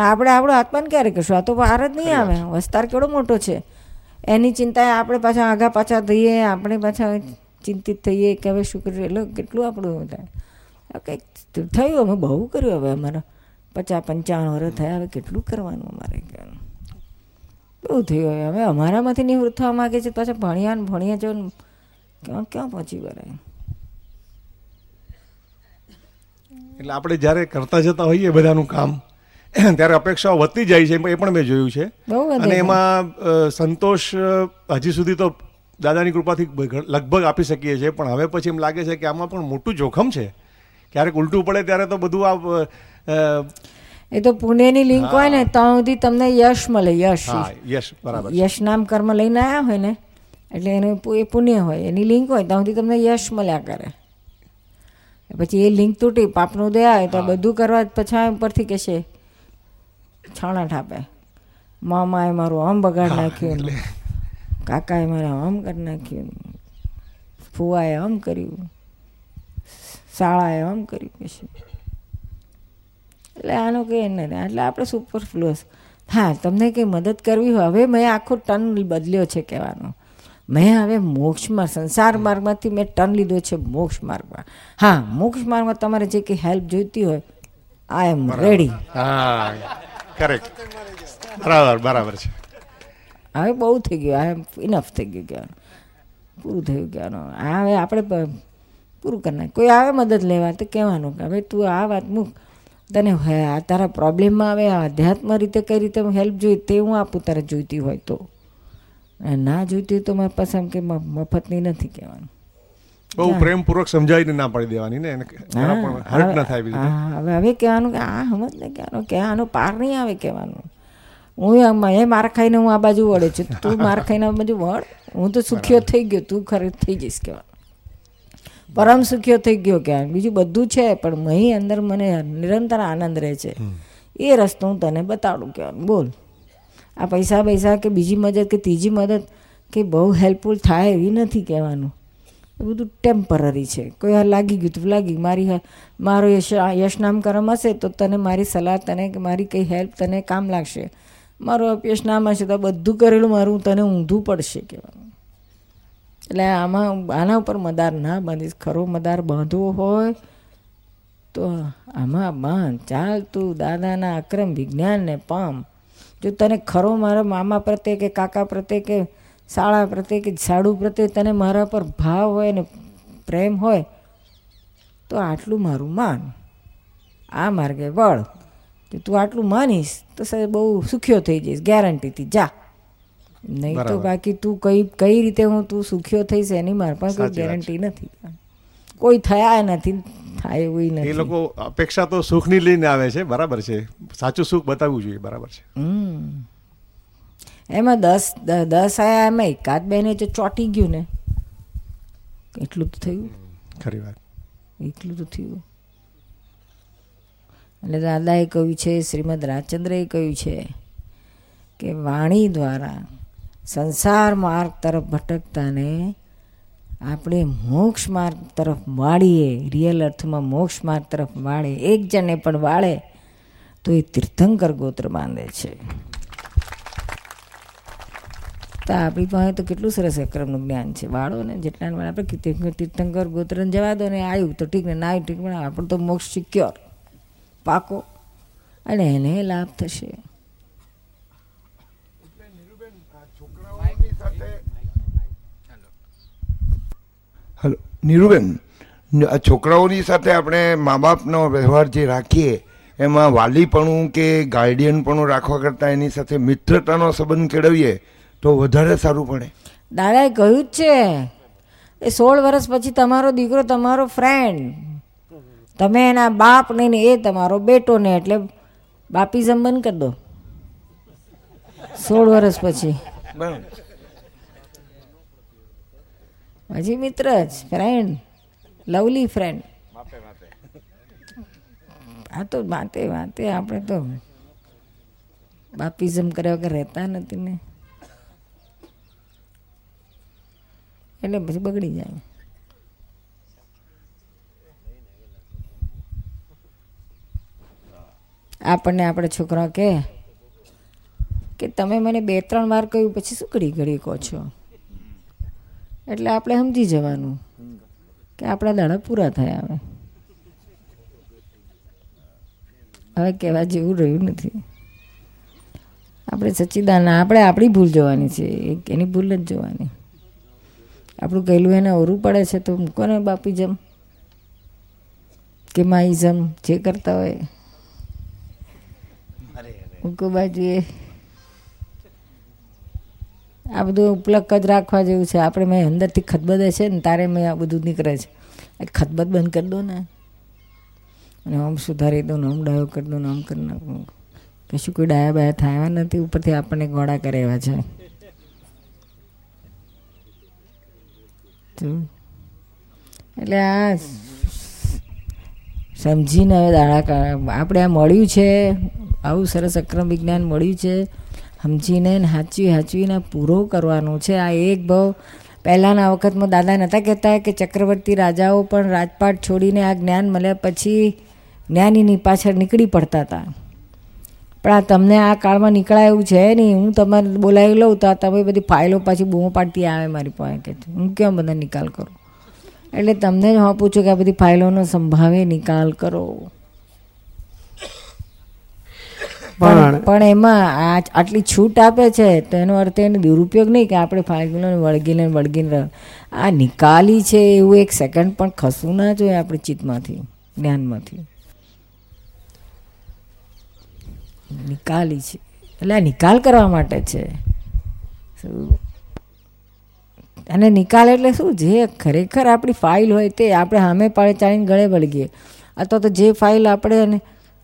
આપણે આપણો આત્માને ક્યારે કરશું? આ તો વાર જ નહીં આવે. વસ્તાર કેવડો મોટો છે. એની ચિંતાએ આપણે પાછા આગા પાછા થઈએ આપણે પાછા ચિંતિત થઈએ કે હવે શું કર્યું એટલે કેટલું આપણું થાય? કંઈક થયું અમે બહુ કર્યું હવે અમારા. પચાસ પંચાવન વર્ષ થયા હવે કેટલું કરવાનું અમારે બહુ થયું હવે. હવે અમારામાંથી નિવૃત્ત થવા માગે છે પાછા ભણ્યા ને ભણ્યા જો ક્યાં ક્યાં પહોંચી વળાય? એટલે આપણે જ્યારે કરતા જતા હોઈએ બધાનું કામ ત્યારે અપેક્ષાઓ વધતી જાય છે એ પણ મેં જોયું છે. અને એમાં સંતોષ હજી સુધી તો દાદાની કૃપાથી લગભગ આપી શકીએ છીએ પણ હવે પછી એમ લાગે છે કે આમાં પણ મોટું જોખમ છે. ક્યારેક ઉલટું પડે ત્યારે તો બધું આ એ તો પુણ્યની લિંક હોય ને ત્યાં સુધી તમને યશ મળે યશ. યશ બરાબર યશ નામ કર્મ લઈને આવ્યા હોય ને એટલે એનું એ પુણ્ય હોય એની લિંક હોય ત્યાં સુધી તમને યશ મળ્યા કરે. પછી એ લિંક તૂટી પાપનું દે આવે તો બધું કરવા પછી ઉપરથી કહેશે છાણા ઠાપે મામાએ મારું આમ બગાડ નાખ્યું કાકાએ મારે આમ કરી નાખ્યું ફુવાએ આમ કર્યું. શાળાએ આમ કર્યું પછી એટલે આનું કંઈ નથી એટલે આપણે સુપરફ્લુઅસ હા તમને કંઈ મદદ કરવી હોય. હવે મેં આખો ટર્ન બદલ્યો છે કહેવાનો. મેં હવે મોક્ષમાં સંસાર માર્ગમાંથી મેં ટર્ન લીધો છે મોક્ષ માર્ગમાં. હા મોક્ષ માર્ગમાં તમારે જે કંઈ હેલ્પ જોઈતી હોય આઈ એમ રેડી હા કરેક્ટ બરાબર બરાબર છે. હવે બહુ થઈ ગયું આ ઇનફ થઈ ગયું કહેવાનું. પૂરું થયું કહેવાનું. આ હવે આપણે પૂરું કરી નાખ કોઈ આવે મદદ લેવા તો કહેવાનું કે હવે તું આ વાત મૂક. તને હે આ તારા પ્રોબ્લેમમાં આવે આધ્યાત્મ રીતે કઈ રીતે હેલ્પ જોઈ તે હું આપું તારે જોઈતી હોય તો. ના જોઈતી તો મારી પાસે એમ કે મફતની નથી કહેવાનું. બહુ પ્રેમપૂર્વક સમજાવીને ના પાડી દેવાની ને પણ હર્ટ ના થાય હા હવે હવે કહેવાનું કે આ સમજ ને કહેવાનું કે આનો પાર નહીં આવે કહેવાનું. હું એ માર ખાઈને હું આ બાજુ વળે છું. તું માર ખાઈને આ બાજુ વળ. હું તો સુખ્યો થઈ ગયો તું ખરે થઈ જઈશ કહેવાનું. પરમ સુખ્યો થઈ ગયો કે બીજું બધું છે પણ મહી અંદર મને નિરંતર આનંદ રહે છે. એ રસ્તો હું તને બતાડું કહેવાનું. બોલ. આ પૈસા પૈસા કે બીજી મદદ કે ત્રીજી મદદ કે બહુ હેલ્પફુલ થાય એવી નથી કહેવાનું. એ બધું ટેમ્પરરી છે. કોઈ વાર લાગી ગયું તો લાગી મારી મારો યશ યશનામ કરમ હશે તો તને મારી સલાહ, તને કે મારી કંઈ હેલ્પ તને કામ લાગશે. મારો અપયશ નામ હશે તો બધું કરેલું મારું, તને ઊંધું પડશે કહેવાનું. એટલે આમાં, આના ઉપર મદાર ના બાંધીશ. ખરો મદાર બાંધવો હોય તો આમાં બાંધ. ચાલ તું દાદાના અક્રમ વિજ્ઞાનને પામ. જો તને ખરો મારા મામા પ્રત્યે કે કાકા પ્રત્યે કે શાળા પ્રત્યે કે સાડુ પ્રત્યે તને મારા પર ભાવ હોય ને પ્રેમ હોય તો આટલું મારું માન. આ માર્ગે વળ. જો તું આટલું માનીશ તો સાહેબ બહુ સુખ્યો થઈ જઈશ. ગેરંટીથી જા. નહીં તો બાકી તું કઈ કઈ રીતે હું તું સુખ્યો થઈશ એની મારે પાસે કોઈ ગેરંટી નથી. કોઈ થયા નથી થાય એવું એ નથી. લોકો અપેક્ષા તો સુખની લઈને આવે છે બરાબર છે. સાચું સુખ બતાવવું જોઈએ બરાબર છે. એમાં દસ દસ આયા એમાં એકાદ બેને તો ચોંટી ગયું ને. એટલું તો થયું. ખરી વાત. એટલું તો થયું. એટલે દાદાએ કહ્યું છે શ્રીમદ રાજચંદ્રએ કહ્યું છે કે વાણી દ્વારા સંસાર માર્ગ તરફ ભટકતાને આપણે મોક્ષ માર્ગ તરફ વાળીએ રિયલ અર્થમાં મોક્ષ માર્ગ તરફ વાળે એક જણે પણ વાળે, તો એ તીર્થંકર ગોત્ર બાંધે છે. તો આપણી પાસે તો કેટલું સરસ અક્રમનું જ્ઞાન છે. વાળો ને જેટલા આપણે તીર્થંકર ગોત્રને જવા દો ને આવ્યું તો ઠીક ને ના આવ્યું ઠીક, પણ આપણો તો મોક્ષ સિક્યોર, પાકો, અને એને લાભ થશે. હલો નીરુબેન આ છોકરાઓની સાથે આપણે મા બાપનો વ્યવહાર જે રાખીએ એમાં વાલીપણું કે ગાર્ડિયનપણું રાખવા કરતાં એની સાથે મિત્રતાનો સંબંધ કેળવીએ તો વધારે સારું પડે. દાદાએ કહ્યું જ છે એ સોળ વર્ષ પછી તમારો દીકરો તમારો ફ્રેન્ડ તમે એના બાપ નહીં ને એ તમારો બેટો ને એટલે બાપીઝમ બંધ કરી દો. સોળ વર્ષ પછી. બરાબર. હજી મિત્ર જ ફ્રેન્ડ લવલી ફ્રેન્ડ આ તો વાતે વાતે આપણે તો બાપીઝમ કર્યા વગર રહેતા નથી ને. એટલે પછી બગડી જાય. આપણને આપણે છોકરા કે કે તમે મને બે ત્રણ વાર કહ્યું પછી શું ઘડી ઘડી કહો છો? એટલે આપણે સમજી જવાનું કે આપણા દાડા પૂરા થયા હવે. હવે કહેવા જેવું રહ્યું નથી. આપણે સચ્ચિદાન આપણે આપણી ભૂલ જોવાની છે એની ભૂલ જ જોવાની. આપણું કહેલું એને ઓરું પડે છે તો મૂકો ને બાપીજમ કે માઈઝમ જે કરતા હોય. મૂકો બાજુએ. આ બધું ઉપલક જ રાખવા જેવું છે. આપણે મેં અંદરથી ખતબદે છે ને તારે મેં આ બધું નીકળે છે. આ ખતબદ બંધ કરી દો ને. અને આમ સુધારી દો ને, આમ ડાયો કરી દો ને, આમ કરી નાખું. કશું કોઈ ડાયા બાયા થાય નથી. ઉપરથી આપણને ગોળા કરે એવા છે એટલે આ સમજીને હવે દાડા આપણે આ મળ્યું છે. આવું સરસ અક્રમ વિજ્ઞાન મળ્યું છે. સમજીને ને હાચવી હાચવીને પૂરો કરવાનું છે. આ એક ભાવ પહેલાંના વખતમાં દાદા નહોતા કહેતા કે ચક્રવર્તી રાજાઓ પણ રાજપાટ છોડીને આ જ્ઞાન મળ્યા પછી જ્ઞાનીની પાછળ નીકળી પડતા હતા. પણ આ તમને આ કાળમાં નીકળાય એવું છે નહીં. હું તમારે બોલાવી લઉં તો તમે બધી ફાઇલો પાછી બૂમો પાડતી આવે મારી પાસે. કે હું કેમ બધા નિકાલ કરું? એટલે તમને જ હું પૂછું કે આ બધી ફાઇલોનો સંભાવે નિકાલ કરો. પણ પણ એમાં આટલી છૂટ આપે છે તો એનો અર્થ એનો દુરુપયોગ નહીં કે આપણે ફાઇલોને વળગીને વળગીને આ નિકાલી છે એવું એક સેકન્ડ પણ ખસવું ના જોઈએ આપણે ચિત્તમાંથી જ્ઞાનમાંથી. નિકાલી છે. એટલે આ નિકાલ કરવા માટે છે. અને નિકાલ એટલે શું? જે ખરેખર આપણી ફાઇલ હોય તે આપણે સામે પાડે ચાલીને ગળે વળગીએ. અથવા તો જે ફાઇલ આપણે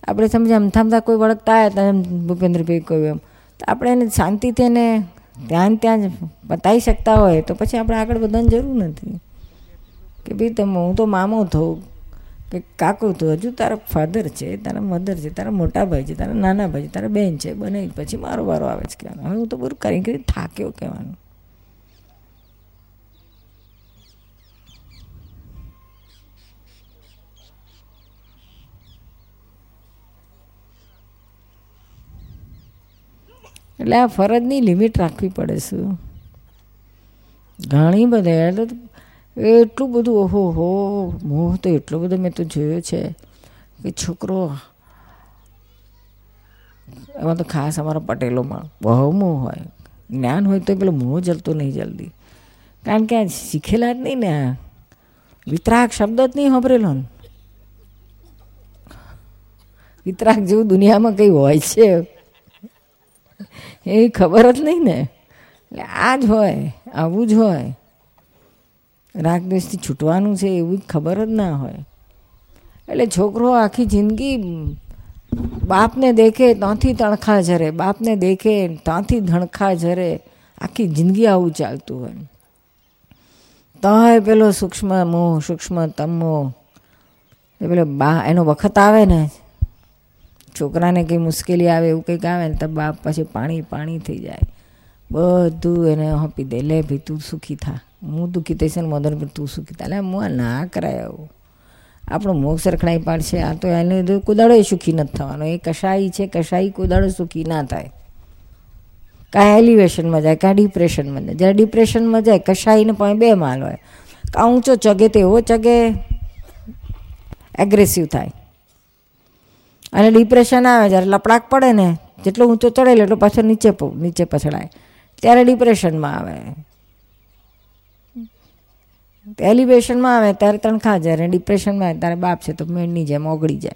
આપણે સમજે અમથામથા કોઈ વળગતા આવ્યા હતા એમ ભૂપેન્દ્રભાઈ કહ્યું એમ. તો આપણે એને શાંતિથી એને ધ્યાન ત્યાં જ બતાવી શકતા હોય તો પછી આપણે આગળ વધવાની જરૂર નથી. કે ભાઈ તમે, હું તો મામો થઉં. કે કાકુ તો હજુ તારા ફાધર છે, તારા મધર છે, તારા મોટા ભાઈ છે, તારા નાના ભાઈ છે, તારા બેન છે, બને પછી મારો વારો આવે છે કહેવાનું. હવે હું તો બધું કરી કરી થાક્યો કહેવાનું. એટલે આ ફરજની લિમિટ રાખવી પડે છે. ઘણી બધી એટલે એટલું બધું, ઓહો હો, મોહ તો એટલો બધો મેં તો જોયો છે કે છોકરો એમાં તો ખાસ અમારા પટેલોમાં બહુ મોહ હોય. જ્ઞાન હોય તો પેલો મોહ જલતો નહીં જલ્દી. કારણ કે આ શીખેલા જ નહીં ને આ. વિતરાક શબ્દ જ નહીં સાંભળેલો ને. વિતરાક જેવું દુનિયામાં કંઈ હોય છે. એ ખબર જ નહીં ને. એટલે આ જ હોય, આવું જ હોય. રાગ દ્વેષથી છૂટવાનું છે એવું ખબર જ ના હોય. એટલે છોકરો આખી જિંદગી બાપને દેખે ત્યાંથી તણખા ઝરે, બાપને દેખે ત્યાંથી ધણખા ઝરે. આખી જિંદગી આવું ચાલતું હોય. તોય પેલો સૂક્ષ્મ મોહ, સૂક્ષ્મ તમો એ પેલો બા, એનો વખત આવે ને છોકરાને કંઈ મુશ્કેલી આવે એવું કંઈક આવે ને તો બાપ પછી પાણી પાણી થઈ જાય. બધું એને આપી દે. લે ભાઈ તું સુખી થા. હું દુઃખી થઈશ ને મધર પર તું સુખી થા. એટલે હું આ ના કરાય આવું. આપણો મોક્ષ રખડાઈ પાડશે. આ તો એને કુદાડો સુખી નથી થવાનો. એ કશાઈ છે, કશાઈ કુદાડો સુખી ના થાય. કાં એલિવેશનમાં જાય કાં ડિપ્રેશનમાં જાય. જ્યારે ડિપ્રેશનમાં જાય, કશાઈને પણ બે માલ હોય. કાં ઊંચો ચગે તેવો ચગે. એગ્રેસિવ થાય. અને ડિપ્રેશન આવે જ્યારે લપડાક પડે ને, જેટલો ઊંચો ચડે એટલો પાછો નીચે નીચે પછડાય. ત્યારે ડિપ્રેશનમાં આવે. એલિવેશનમાં આવે ત્યારે તણખા જ્યારે ડિપ્રેશનમાં આવે ત્યારે બાપ છે તો મેળની જેમ ઓગળી જાય.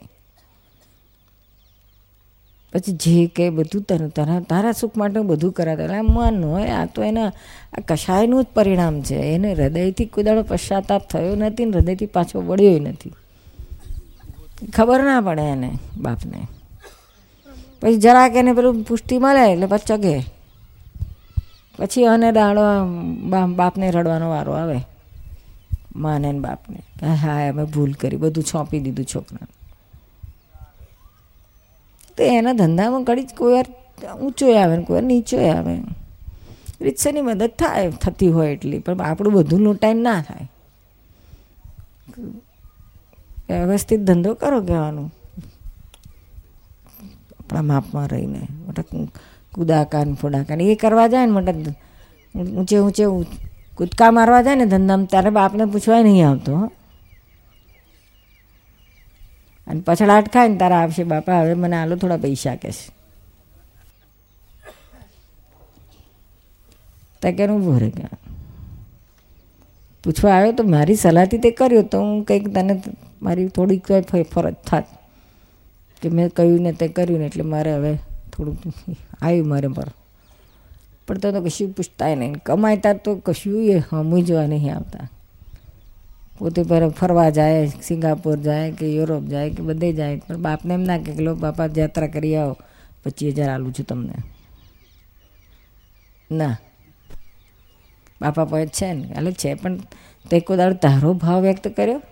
પછી જે કે બધું તને તારા તારા સુખ માટે બધું કરાતા એટલે મન હોય, આ તો એના, આ કશાયનું જ પરિણામ છે. એને હૃદયથી કોઈ દાડો પશ્ચાતાપ થયો નથી ને હૃદયથી પાછો વળ્યો નથી. ખબર ના પડે એને બાપને. પછી જરાક એને પેલું પુષ્ટિ મળે એટલે પછી ચગે. પછી અને દાડો બાપને રડવાનો વારો આવે. માને બાપને. હા અમે ભૂલ કરી, બધું છોંપી દીધું છોકરાને. તો એના ધંધામાં ઘડી કોઈ વાર ઊંચો આવે ને કોઈ વાર નીચો આવે. રીતસરની મદદ થાય, થતી હોય એટલી, પણ આપણું બધું લૂંટાઈને ના થાય. વ્યવસ્થિત ધંધો કરો કહેવાનું. આપણા માપમાં રહીને મોટા કુદાકાન, ફોડાકાન, એ કરવા જાય ને મોટા ઊંચે ઊંચે કૂદકા મારવા જાય ને ધંધામાં, ત્યારે બાપને પૂછવાય નહીં આવતો અને પછડાટ ખાય ને તારા આવશે બાપા, હવે મને આલો થોડા પૈસા કહેશ તકે ઊભો રહે પૂછવા આવ્યો તો મારી સલાહથી તે કર્યો તો હું કંઈક તને મારી થોડીક ફરજ થાત કે મેં કહ્યું ને તે કર્યું ને એટલે મારે હવે થોડુંક આવ્યું મારે પર. પણ તો કશું પૂછતાય નહીં. કમાતા તો કશું એ હમું નહીં આવતા. પોતે પર ફરવા જાય, સિંગાપોર જાય કે યુરોપ જાય કે બધે જાય. પણ બાપને એમ ના કે લો બાપા યાત્રા કરી આવો, પચીસ હજાર આલું છું તમને. ના. બાપા પાસે છે ને એટલે છે. પણ તે કોઈ દાડો તારો ભાવ વ્યક્ત કર્યો?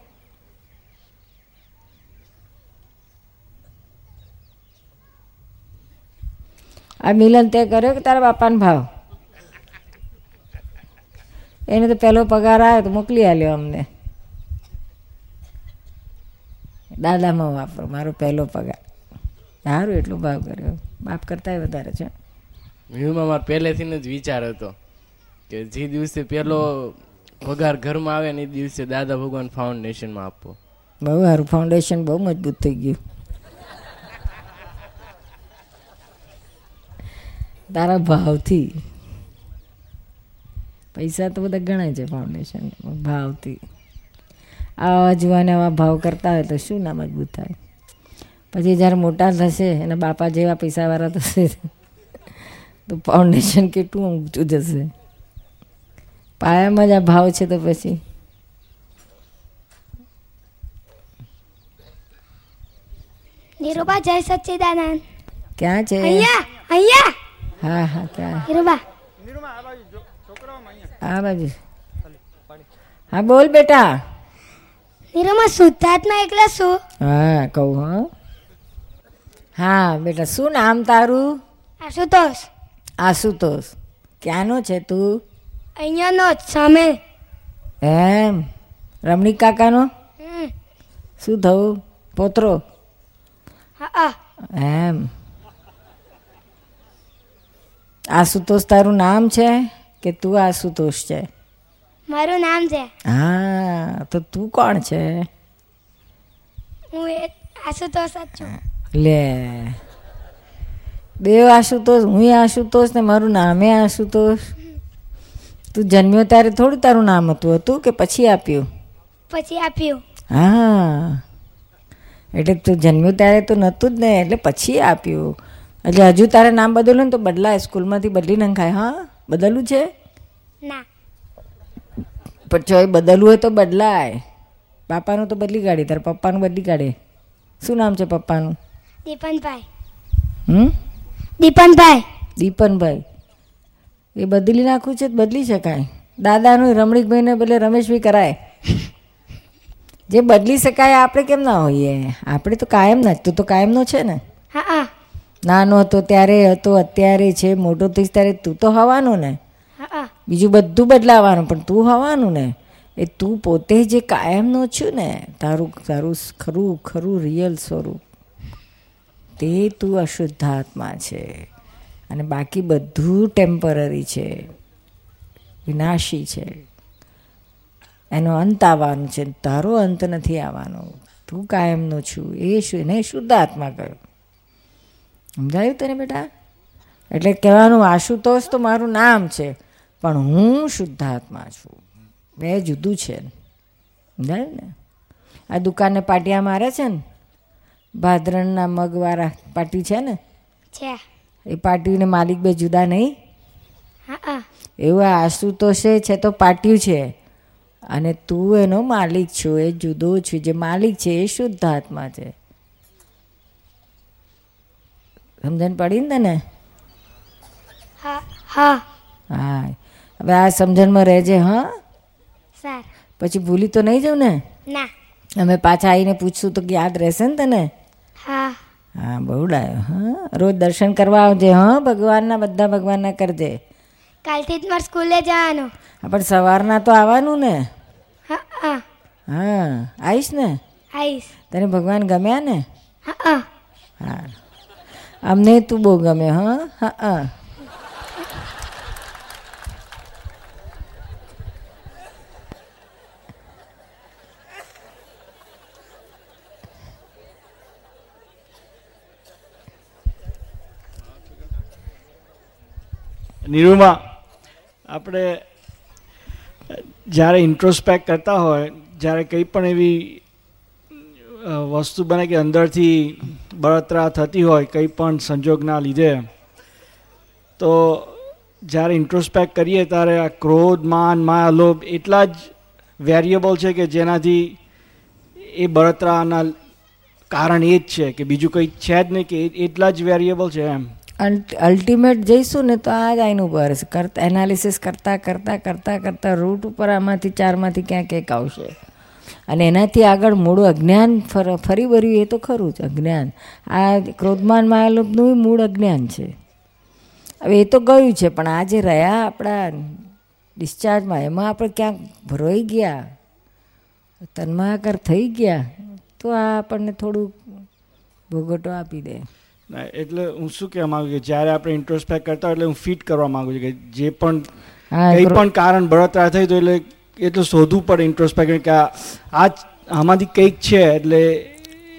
આ મિલન તે કર્યો કે તારા બાપાને ભાવ? એને તો પહેલો પગાર આવ્યો તો મોકલી આલ્યો અમને. દાદામાં વાપરો મારો પહેલો પગાર. સારું એટલું ભાવ કર્યો. બાપ કરતાંય વધારે છે. મ્યુમાં મારો પહેલેથી જ વિચાર હતો કે જે દિવસે પહેલો પગાર ઘરમાં આવે ને એ દિવસે દાદા ભગવાન ફાઉન્ડેશનમાં આપવો બહુ સારું. ફાઉન્ડેશન બહુ મજબૂત થઈ ગયું. તારા ભાવથી. પૈસા તો બધા ગણાય છે ફાઉન્ડેશન ભાવથી. આવા જુવાને આવા ભાવ કરતા હોય તો શું ના મજબૂત થાય? પછી જ્યારે મોટા થશે એના બાપા જેવા પૈસાવાળા થશે તો ફાઉન્ડેશન કેટલું ઊંચું જશે? પાયામાં જ આ ભાવ છે તો પછી. નિરૂપા જય સચ્ચિદાનંદ. ક્યાં છે? અહીંયા અહીંયા. હા હા ક્યાં નિરૂપા આ બાજુ હા બોલ બેટા. નિરૂપા શુદ્ધાત્મા એકલા શું? હા કહું હા. હા બેટા શું નામ તારું? આશુતોષ. આશુતોષ. ક્યાંનો છે તું? અહીંયાનો જ સામે એમ. રમણીક કાકાનો. શું થયું? પોતરો? હા હા. એમ. આશુતોષ તારું નામ છે કે તું આશુતોષ છે? મારું નામ છે. હા તો તું કોણ છે? હું આશુતોષ જ છું. લે. બે આશુતોષ હું આશુતોષ ને મારું નામે આશુતોષ. તું જન્મ્યો ત્યારે થોડું તારું નામ હતું હતું કે પછી આપ્યું? પછી આપ્યું. હા. એટલે તું જન્મ્યો ત્યારે તો નહોતું જ ને એટલે પછી આપ્યું. એટલે હજુ તારે નામ બદલ્યું ને તો બદલાય. સ્કૂલમાંથી બદલી નખાય હા? બદલવું છે? ના. પણ જો એ બદલવું હોય તો બદલાય. પાપાનું તો બદલી કાઢી તારે પપ્પાનું બદલી કાઢે. શું નામ છે પપ્પાનું? દીપનભાઈ. હમ? દીપનભાઈ. દીપનભાઈ. એ બદલી નાખવું છે તો બદલી શકાય. દાદાનું રમણીકભાઈને બદલે રમેશભાઈ કરાય. *laughs* જે બદલી શકાય આપણે કેમ ના હોઈએ? આપણે તો કાયમ ના તું તો કાયમનો છે ને. હા હા. નાનો હતો ત્યારે હતો અત્યારે છે મોટો થઈશ ત્યારે તું તો હવાનું ને. બીજું બધું બદલાવાનું પણ તું હવાનું ને. એ તું પોતે જે કાયમનો છું ને તારું તારું ખરું ખરું રિયલ સ્વરૂપ. તે તું અશુદ્ધાત્મા છે. અને બાકી બધું ટેમ્પરરી છે. વિનાશી છે. એનો અંત આવવાનો છે. તારો અંત નથી આવવાનો. તું કાયમનો છું. એ શું એને શુદ્ધ આત્મા કહ્યું. સમજાયું તને બેટા? એટલે કહેવાનું આશુતોષ તો મારું નામ છે પણ હું શુદ્ધાત્મા છું. બે જુદું છે. સમજાયું ને? આ દુકાને પાટિયા મારે છે ને? ભાદરણના મગવાળા પાટી છે ને? છે. એ પાટીને માલિક બે જુદા નહીં? એવું આશુતોષે છે તો પાટ્યું છે. અને તું એનો માલિક છો એ જુદો છું. જે માલિક છે એ શુદ્ધ આત્મા છે. સમજણ પડી ને તને? હા હા. હવે આ સમજણમાં રહેજે હા? સર. પછી ભૂલી તો નહીં જાઉં ને? ના. અમે પાછા આવીને પૂછશું તો યાદ રહેશે ને તને? હા. હા બહુ ડાયો હા. રોજ દર્શન કરવા આવજે હા? ભગવાનના બધા ભગવાનના કરજે. કાલથી જ મારે સ્કૂલે જવાનું. પણ સવારના તો આવવાનું ને? હા હા. હા. આવીશ ને? આવીશ. તને ભગવાન ગમ્યા ને? હા. હા. અમને તું બહુ ગમે, હા? હા નીરુમાં, આપણે જ્યારે ઇન્ટ્રોસ્પેક્ટ કરતા હોય, જ્યારે કંઈ પણ એવી વસ્તુ બને કે અંદરથી બળતરા થતી હોય કંઈ પણ સંજોગના લીધે. તો જ્યારે ઇન્ટ્રોસ્પેક્ટ કરીએ ત્યારે આ ક્રોધ, માન, માયા, લોભ એટલા જ વેરિયેબલ છે કે જેનાથી એ બળતરાના કારણ એ જ છે કે બીજું કંઈ છે જ નહીં કે એટલા જ વેરિયેબલ છે એમ. અલ્ટિમેટ જઈશું ને તો આ જ આઈનું ઉપર છે કરતા એનાલિસિસ કરતાં કરતાં કરતાં કરતાં રૂટ ઉપર આમાંથી, ચારમાંથી ક્યાંક એક આવશે. અને એનાથી આગળ મૂળ અજ્ઞાન ફર વર્યું એ તો ખરું જ અજ્ઞાન. આ ક્રોધમાન માયાલોભનું મૂળ અજ્ઞાન છે. હવે એ તો ગયું છે પણ આ જે રહ્યા આપણા ડિસ્ચાર્જમાં એમાં આપણે ક્યાંક ભરોઈ ગયા તન્માકર થઈ ગયા તો આ આપણને થોડુંક ભોગવટો આપી દે. એટલે હું શું કહેવા માંગુ કે જ્યારે આપણે ઇન્ટ્રોસ્પેક્ટ કરતા હોય એટલે હું ફિટ કરવા માંગુ છું કે જે પણ હા કંઈ પણ કારણ બળતરા થઈ તો એટલે એટલું શોધવું પડે ઇન્ટ્રોસ્પેક્ટ કે આ આમાંથી કંઈક છે એટલે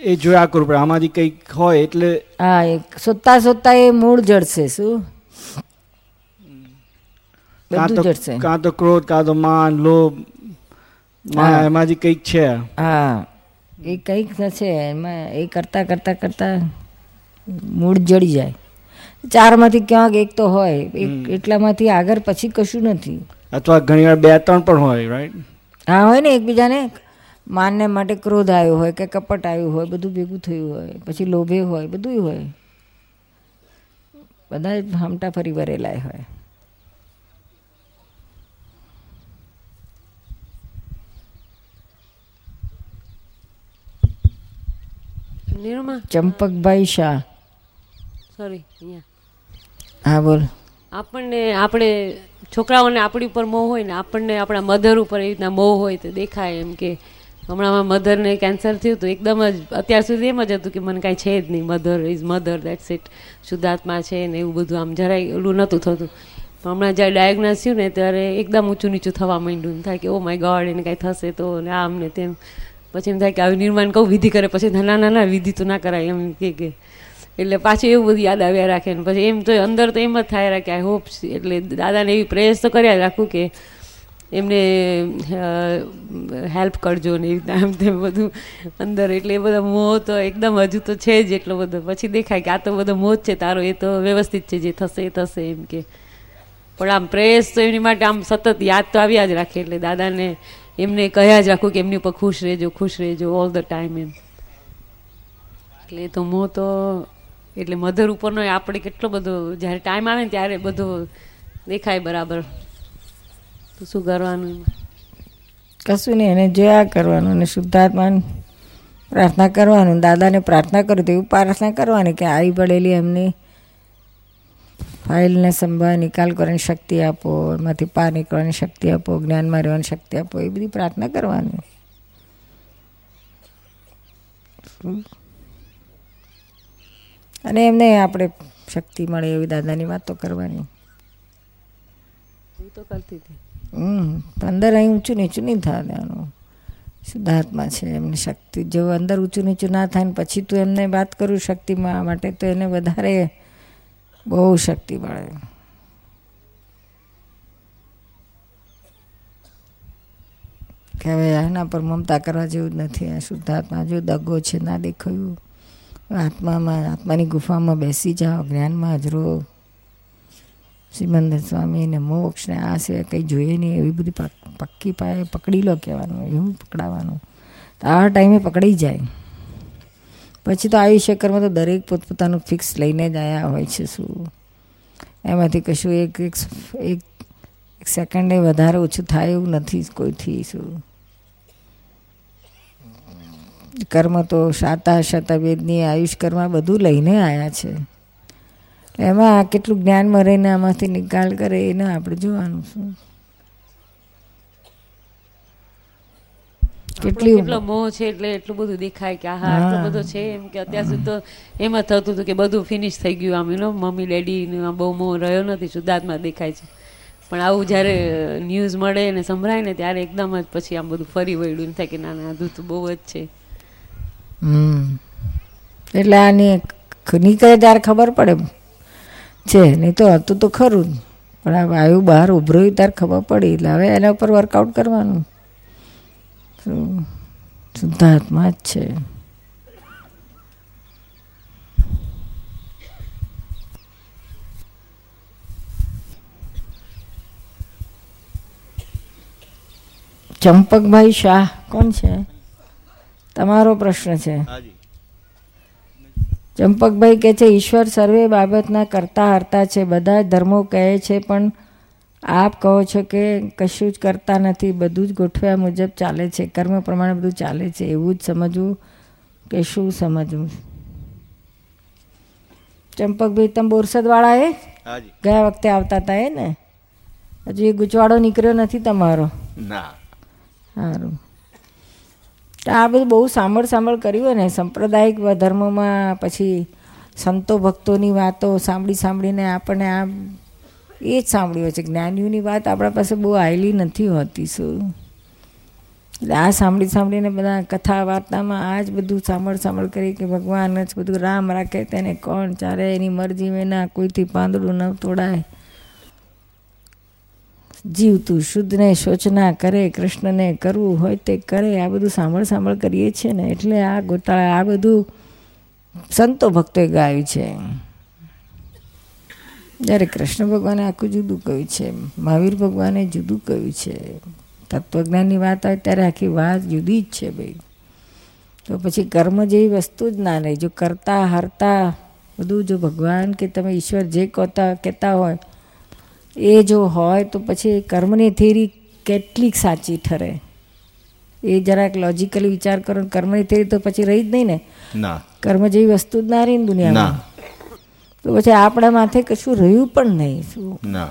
એ જોયા કરવું પડે આમાંથી કંઈક હોય એટલે હા એ શોધતા શોધતા એ મૂળ જડશે શું? કાં તો કાં તો ક્રોધ કાં તો માન લોભ એમાંથી કંઈક છે. હા એ કંઈક છે એમાં એ કરતાં કરતાં કરતાં મૂળ જડી જાય. ચારમાંથી ક્યાંક એક તો હોય એટલામાંથી આગળ પછી કશું નથી. અથવા ઘણીવાર બે ત્રણ પણ હોય રાઈટ હા હોય ને એકબીજાને માનને માટે ક્રોધ આવ્યો હોય કે કપટ આવ્યું હોય બધું ભેગું થયું હોય પછી લોભે હોય બધું હોય. બધા હમટા ફરી વરેલા હોય. ચંપકભાઈ શાહ. સોરી હા બોલ. આપણને, આપણે છોકરાઓને આપણી ઉપર મોહ હોય ને આપણને આપણા મધર ઉપર એવી રીતના મોહ હોય તો દેખાય એમ કે હમણાં મધરને કેન્સર થયું હતું એકદમ જ, અત્યાર સુધી એમ જ હતું કે મને કાંઈ છે જ નહીં mother is mother that's it શુદ્ધાત્મા છે ને એવું બધું આમ જરાય ઓલું નહોતું થતું. પણ હમણાં જ્યારે ડાયગ્નોસ થયું ને ત્યારે એકદમ ઊંચું નીચું થવા માંડ્યું. થાય કે ઓ માય ગોડ એને કાંઈ થશે તો ને આમ ને તેમ. પછી એમ થાય કે, આવી નિર્માણ કહું વિધિ કરે? પછી ના ના ના વિધિ તો ના કરાય એમ કે એટલે પાછું એવું બધું યાદ આવ્યા રાખે ને પછી એમ તો અંદર તો એમ જ થાય રાખે આઈ હોપ એટલે દાદાને એવી પ્રેયર્સ તો કર્યા રાખું કે એમને હેલ્પ કરજો ને એવી રીતના એમ તેમ બધું અંદર એટલે એ બધો મોહ તો એકદમ હજુ તો છે જ એટલો બધો. પછી દેખાય કે આ તો બધો મોહ છે તારો, એ તો વ્યવસ્થિત છે જે થશે એ થશે એમ કે. પણ આમ પ્રેયર્સ તો એમની માટે આમ સતત યાદ તો આવ્યા જ રાખે એટલે દાદાને એમને કહ્યા જ રાખું કે એમની ઉપર ખુશ રહેજો ખુશ રહેજો ઓલ ધ ટાઈમ એમ. એટલે તો મોં તો એટલે મધર ઉપરનો આપણે કેટલો બધો, જ્યારે ટાઈમ આવે ને ત્યારે બધો દેખાય બરાબર. તો શું કરવાનું કશું નહીં, એને જોયા કરવાનું અને શુદ્ધાત્માને પ્રાર્થના કરવાનું, દાદાને પ્રાર્થના કરું એવું પ્રાર્થના કરવાની કે આવી પડેલી એમની ફાઇલને સંભાળ, નિકાલ કરવાની શક્તિ આપો, એમાંથી પાર નીકળવાની શક્તિ આપો, જ્ઞાનમાં રહેવાની શક્તિ આપો, એ બધી પ્રાર્થના કરવાની. અને એમને આપણે શક્તિ મળે એવી દાદાની વાતો કરવાની. તો કરતી હતી. હમ અંદર અહીં ઊંચું નીચું નહીં થાય ત્યાંનું શુદ્ધાત્મા છે એમની શક્તિ જો અંદર ઊંચું નીચું ના થાય ને પછી તું એમને વાત કરું શક્તિમાં માટે તો એને વધારે બહુ શક્તિ મળે. કે હવે એના પર મમતા કરવા જેવું જ નથી આ શુદ્ધાત્મા જો દગો છે ના દેખાયું. આત્મામાં, આત્માની ગુફામાં બેસી જાઓ, જ્ઞાનમાં હજરો શ્રીમંદર સ્વામીને મોક્ષ ને આ સિવાય કંઈ જોઈએ નહીં, એવી બધી પક્કી પાએ પકડી લો કહેવાનું, એવું પકડાવાનું. તો આ ટાઈમે પકડી જાય. પછી તો આયુષ્ય કર્મ તો દરેક પોતપોતાનું ફિક્સ લઈને જ આવ્યા હોય છે શું? એમાંથી કશું એક એક સેકન્ડે વધારે ઓછું થાય એવું નથી કોઈથી શું? કર્મ તો શાતા શતવેદની આયુષ કર્મ આ બધું લઈને આવ્યા છે. એમાં કેટલું જ્ઞાન મરેને આમાંથી નિકાલ કરે એને આપણે જોવાનું શું કેટલી એટલો મોહ છે એટલે એટલું બધું દેખાય કે આહા આટલો બધો છે. એમ કે અત્યાર સુધી તો એમ જ થતું હતું કે બધું ફિનિશ થઈ ગયું આમ એનો મમ્મી ડેડી બહુ મોહ રહ્યો નથી શુદ્ધાત્મા દેખાય છે. પણ આવું જ્યારે ન્યૂઝ મળે ને સંભળાય ને ત્યારે એકદમ જ પછી આમ બધું ફરી વળ્યું. થાય કે ના ના આ તો બહુ જ છે. એટલે આની નીકળે ત્યારે ખબર પડે. છે, નહીં તો હતું તો ખરું પણ આ વાયુ બહાર ઉભર્યું ત્યારે ખબર પડી. એટલે હવે એના ઉપર વર્કઆઉટ કરવાનું. શુદ્ધાત્મા જ છે. ચંપકભાઈ શાહ કોણ છે? તમારો પ્રશ્ન છે. ચંપકભાઈ કહે છે ઈશ્વર સર્વે બાબતના કરતા હરતા છે. બધા જ ધર્મો કહે છે પણ આપ કહો છો કે કશું જ કરતા નથી. બધું જ ગોઠવ્યા મુજબ ચાલે છે. કર્મ પ્રમાણે બધું ચાલે છે. એવું જ સમજવું કે શું સમજવું? ચંપકભાઈ તમે બોરસદવાળા એ ગયા વખતે આવતા હતા એ ને? હજુ એ ગુચવાડો નીકળ્યો નથી તમારો? ના. સારું. આ બધું બહુ સાંભળ સાંભળ કર્યું હોય ને સાંપ્રદાયિક ધર્મમાં પછી સંતો ભક્તોની વાતો સાંભળી સાંભળીને આપણને આ એ જ સાંભળ્યું છે જ્ઞાનીઓની વાત આપણા પાસે બહુ આવેલી નથી હોતી, શું? એટલે આ સાંભળી સાંભળીને બધા કથા વાર્તામાં આ જ બધું સાંભળ સાંભળ કરી કે ભગવાન જ બધું રામ રાખે, તેને કોણ ચારે, એની મરજી વિના કોઈથી પાંદડું ન તોડાય. જીવતું શુદ્ધને શોચના કરે, કૃષ્ણને કરવું હોય તે કરે, આ બધું સાંભળ સાંભળ કરીએ છીએ ને, એટલે આ ગોટાળા, આ બધું સંતો ભક્તોએ ગાયું છે. જ્યારે કૃષ્ણ ભગવાને આખું જુદું કહ્યું છે, મહાવીર ભગવાને જુદું કહ્યું છે, તત્વજ્ઞાનની વાત આવે ત્યારે આખી વાત જુદી જ છે ભાઈ. તો પછી કર્મ જેવી વસ્તુ જ ના રહી, જો કરતા, હરતા, બધું જો ભગવાન કે તમે ઈશ્વર જે કહેતા કહેતા હોય એ જો હોય તો પછી કર્મની થિયરી કેટલીક સાચી ઠરે. એ જરાક લોજિકલી વિચાર કરો કર્મની થિયરી તો પછી રહી જ નહીં ને. ના. કર્મ જેવી વસ્તુ જ ના રહી ને દુનિયામાં. તો પછી આપણા માથે કશું રહ્યું પણ નહીં. શું? ના.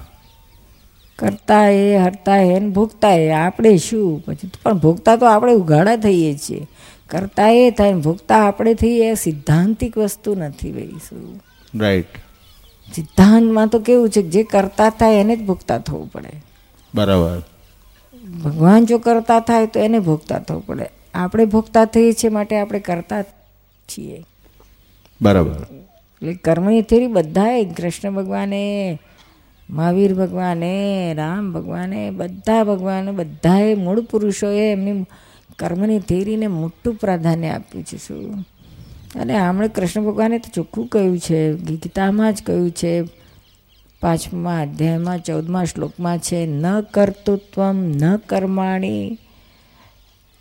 કરતા એ હરતા એ ને ભોગતા એ આપણે શું? પછી પણ ભોગતા તો આપણે ઉઘાડા થઈએ છીએ. કરતા એ થાય ને ભોગતા આપણે થઈએ એ સિદ્ધાંતિક વસ્તુ નથી ભાઈ શું? રાઈટ સિદ્ધાંતમાં તો કેવું છે જે કરતા થાય એને જ ભોગતા થવું પડે. બરાબર. ભગવાન જો કરતા થાય તો એને ભોગતા થવું પડે. આપણે ભોગતા થઈએ છીએ માટે આપણે કરતા છીએ. બરાબર. એટલે કર્મની થેરી બધાએ કૃષ્ણ ભગવાને મહાવીર ભગવાને રામ ભગવાને બધા ભગવાને બધાએ મૂળ પુરુષોએ એમની કર્મની થેરીને મોટું પ્રાધાન્ય આપ્યું છે શું? અને હમણાં કૃષ્ણ ભગવાને તો ચોખ્ખું કહ્યું છે, ગીતામાં જ કહ્યું છે, પાંચમા અધ્યાયમાં, ચૌદમા શ્લોકમાં છે, ન કર્તૃત્વમ ન કર્માણી,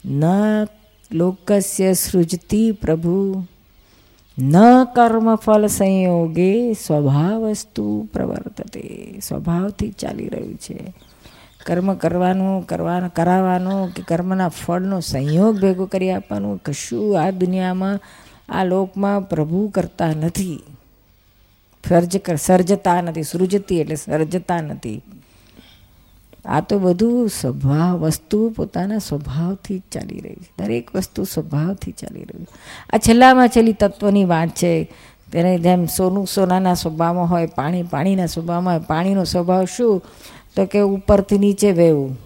ન લોકસ્ય સૃજતી પ્રભુ, ન કર્મફળ સંયોગે સ્વભાવસ્તુ પ્રવર્તતે. સ્વભાવથી ચાલી રહ્યું છે. કર્મ કરવાનું કરવાનું, કરાવવાનું કે કર્મના ફળનો સંયોગ ભેગો કરી આપવાનું, કશું આ દુનિયામાં આ લોકમાં પ્રભુ કરતા નથી. સર્જ સર્જતા નથી, સૃજતી એટલે સર્જતા નથી. આ તો બધું સ્વભાવ, વસ્તુ પોતાના સ્વભાવથી જ ચાલી રહી છે. દરેક વસ્તુ સ્વભાવથી ચાલી રહ્યું છે. આ છેલ્લામાં છેલ્લી તત્વની વાત છે, તેને જેમ સોનું, સોનાના સ્વભાવમાં હોય, પાણી, પાણીના સ્વભાવમાં હોય, પાણીનો સ્વભાવ શું? તો કે ઉપરથી નીચે વહેવું.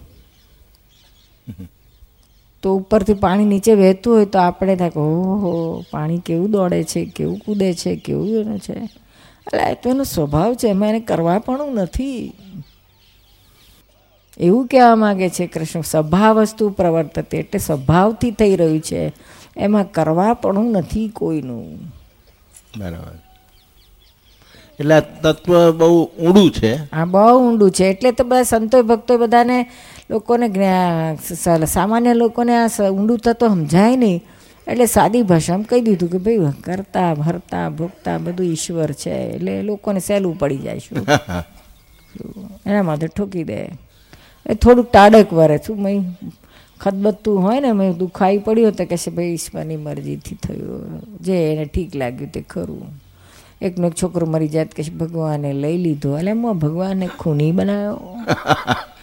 તો ઉપરથી પાણી નીચે વહેતું હોય તો આપણે થાય કે ઓહો પાણી કેવું દોડે છે કેવું કૂદે છે કેવું એનું છે. એટલે એ તો એનો સ્વભાવ છે એમાં એને કરવા પણ નથી. એવું કહેવા માગે છે કૃષ્ણ સ્વભાવ વસ્તુ પ્રવર્તતે એટલે સ્વભાવથી થઈ રહ્યું છે એમાં કરવા પણ નથી કોઈનું. બરાબર. એટલે તત્વ બહુ ઊંડું છે. આ બહુ ઊંડું છે એટલે તો બધા સંતો ભક્તો બધાને લોકોને સામાન્ય લોકોને આ ઊંડું થતો સમજાય નહીં. એટલે સાદી ભાષામાં કહી દીધું કે ભાઈ કરતા ભરતા ભોગતા બધું ઈશ્વર છે. એટલે લોકોને સહેલું પડી જાય શું? *laughs* એના માટે ઠોકી દે. એ થોડુંક ટાળક વરે. શું મેં ખદબતું હોય ને મેં દુખાઈ પડ્યો તો કહેશે ભાઈ ઈશ્વરની મરજીથી થયું. જે એને ઠીક લાગ્યું તે ખરું. એકનો એક છોકરો મરી જાય તો કહેશે ભગવાને લઈ લીધો. એટલે એમાં ભગવાને ખૂની બનાવ્યો. *laughs*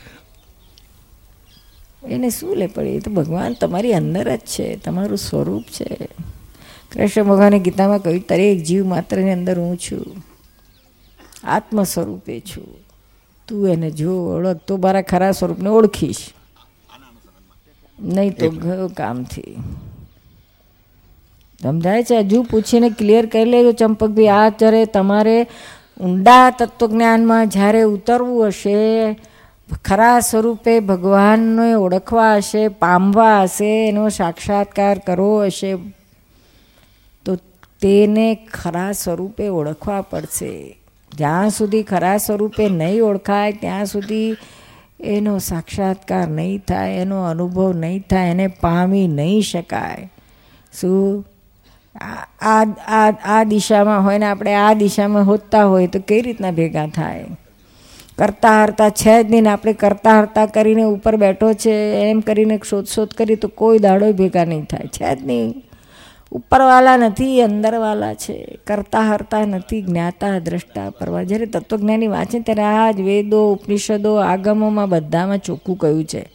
એને શું લે પડે એ તો ભગવાન તમારી અંદર જ છે તમારું સ્વરૂપ છે. કૃષ્ણ ભગવાને ગીતામાં કહ્યું દરેક જીવ માત્રની અંદર હું છું આત્મ સ્વરૂપે છું. તું એને જો ઓળખ તો મારા ખરા સ્વરૂપને ઓળખીશ. નહીં તો ગયો કામથી. સમજાય છે? હજુ પૂછીને ક્લિયર કરી લેજો ચંપકભાઈ આ જ્યારે તમારે ઊંડા તત્વજ્ઞાનમાં જ્યારે ઉતરવું હશે ખરા સ્વરૂપે ભગવાનને ઓળખવા હશે, પામવા હશે, એનો સાક્ષાત્કાર કરવો હશે, તો તેને ખરા સ્વરૂપે ઓળખવા પડશે. જ્યાં સુધી ખરા સ્વરૂપે નહીં ઓળખાય, ત્યાં સુધી એનો સાક્ષાત્કાર નહીં થાય, એનો અનુભવ નહીં થાય, એને પામી નહીં શકાય. શું? આ આ દિશામાં હોય ને આપણે આ દિશામાં હોતા હોય તો કઈ રીતના ભેગા થાય? કરતા હરતા, છે જ નહીં આપણે કરતા હરતા કરીને ઉપર બેઠો છે, એમ કરીને શોધ શોધ કરી તો કોઈ દાડો ભેગા નહીં થાય. છે જ નહીં. ઉપરવાલા નથી, અંદરવાલા છે. કરતા હરતા નથી, જ્ઞાતા, દ્રષ્ટા, પરવા. જ્યારે તત્વજ્ઞાની વાંચે ત્યારે આ જ વેદો, ઉપનિષદો, આગમોમાં બધામાં ચોખ્ખું કહ્યું છે.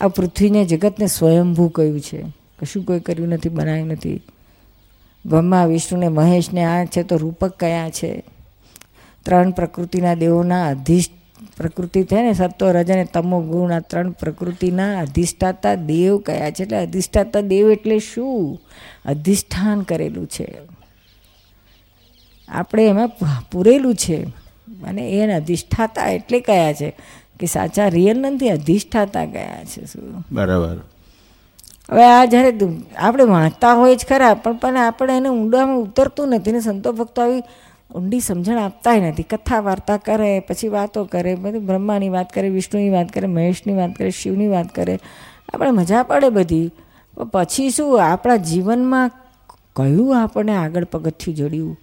આ પૃથ્વીને, જગતને સ્વયંભૂ કહ્યું છે. કશું કોઈ કર્યું નથી બનાવ્યું નથી. બ્રહ્મા, વિષ્ણુને, મહેશને આ છે તો રૂપક કયા છે? ત્રણ પ્રકૃતિના દેવોના અધિષ્ઠ પ્રકૃતિ થાય ને સત્વ રજ અને તમો ગુણ આ ત્રણ પ્રકૃતિના અધિષ્ઠાતા દેવ કયા છે? એટલે અધિષ્ઠાતા દેવ એટલે શું? અધિષ્ઠાન કરેલું છે. આપણે એમાં પૂરેલું છે. અને એને અધિષ્ઠાતા એટલે કયા છે? કે સાચા રિયલ નથી અધિષ્ઠાતા કયા છે શું? બરાબર. હવે આ જ્યારે આપણે વાંચતા હોય જ ખરા પણ પણ આપણે એને ઊંડામાં ઉતરતું નથી ને સંતો ભક્તો આવી ઊંડી સમજણ આપતાય નથી. કથા વાર્તા કરે, પછી વાતો કરે, બધી બ્રહ્માની વાત કરે, વિષ્ણુની વાત કરે, મહેશની વાત કરે, શિવની વાત કરે. આપણે મજા પડે બધી. પછી શું? આપણા જીવનમાં કયું આપણને આગળ પગથિયું જડ્યું?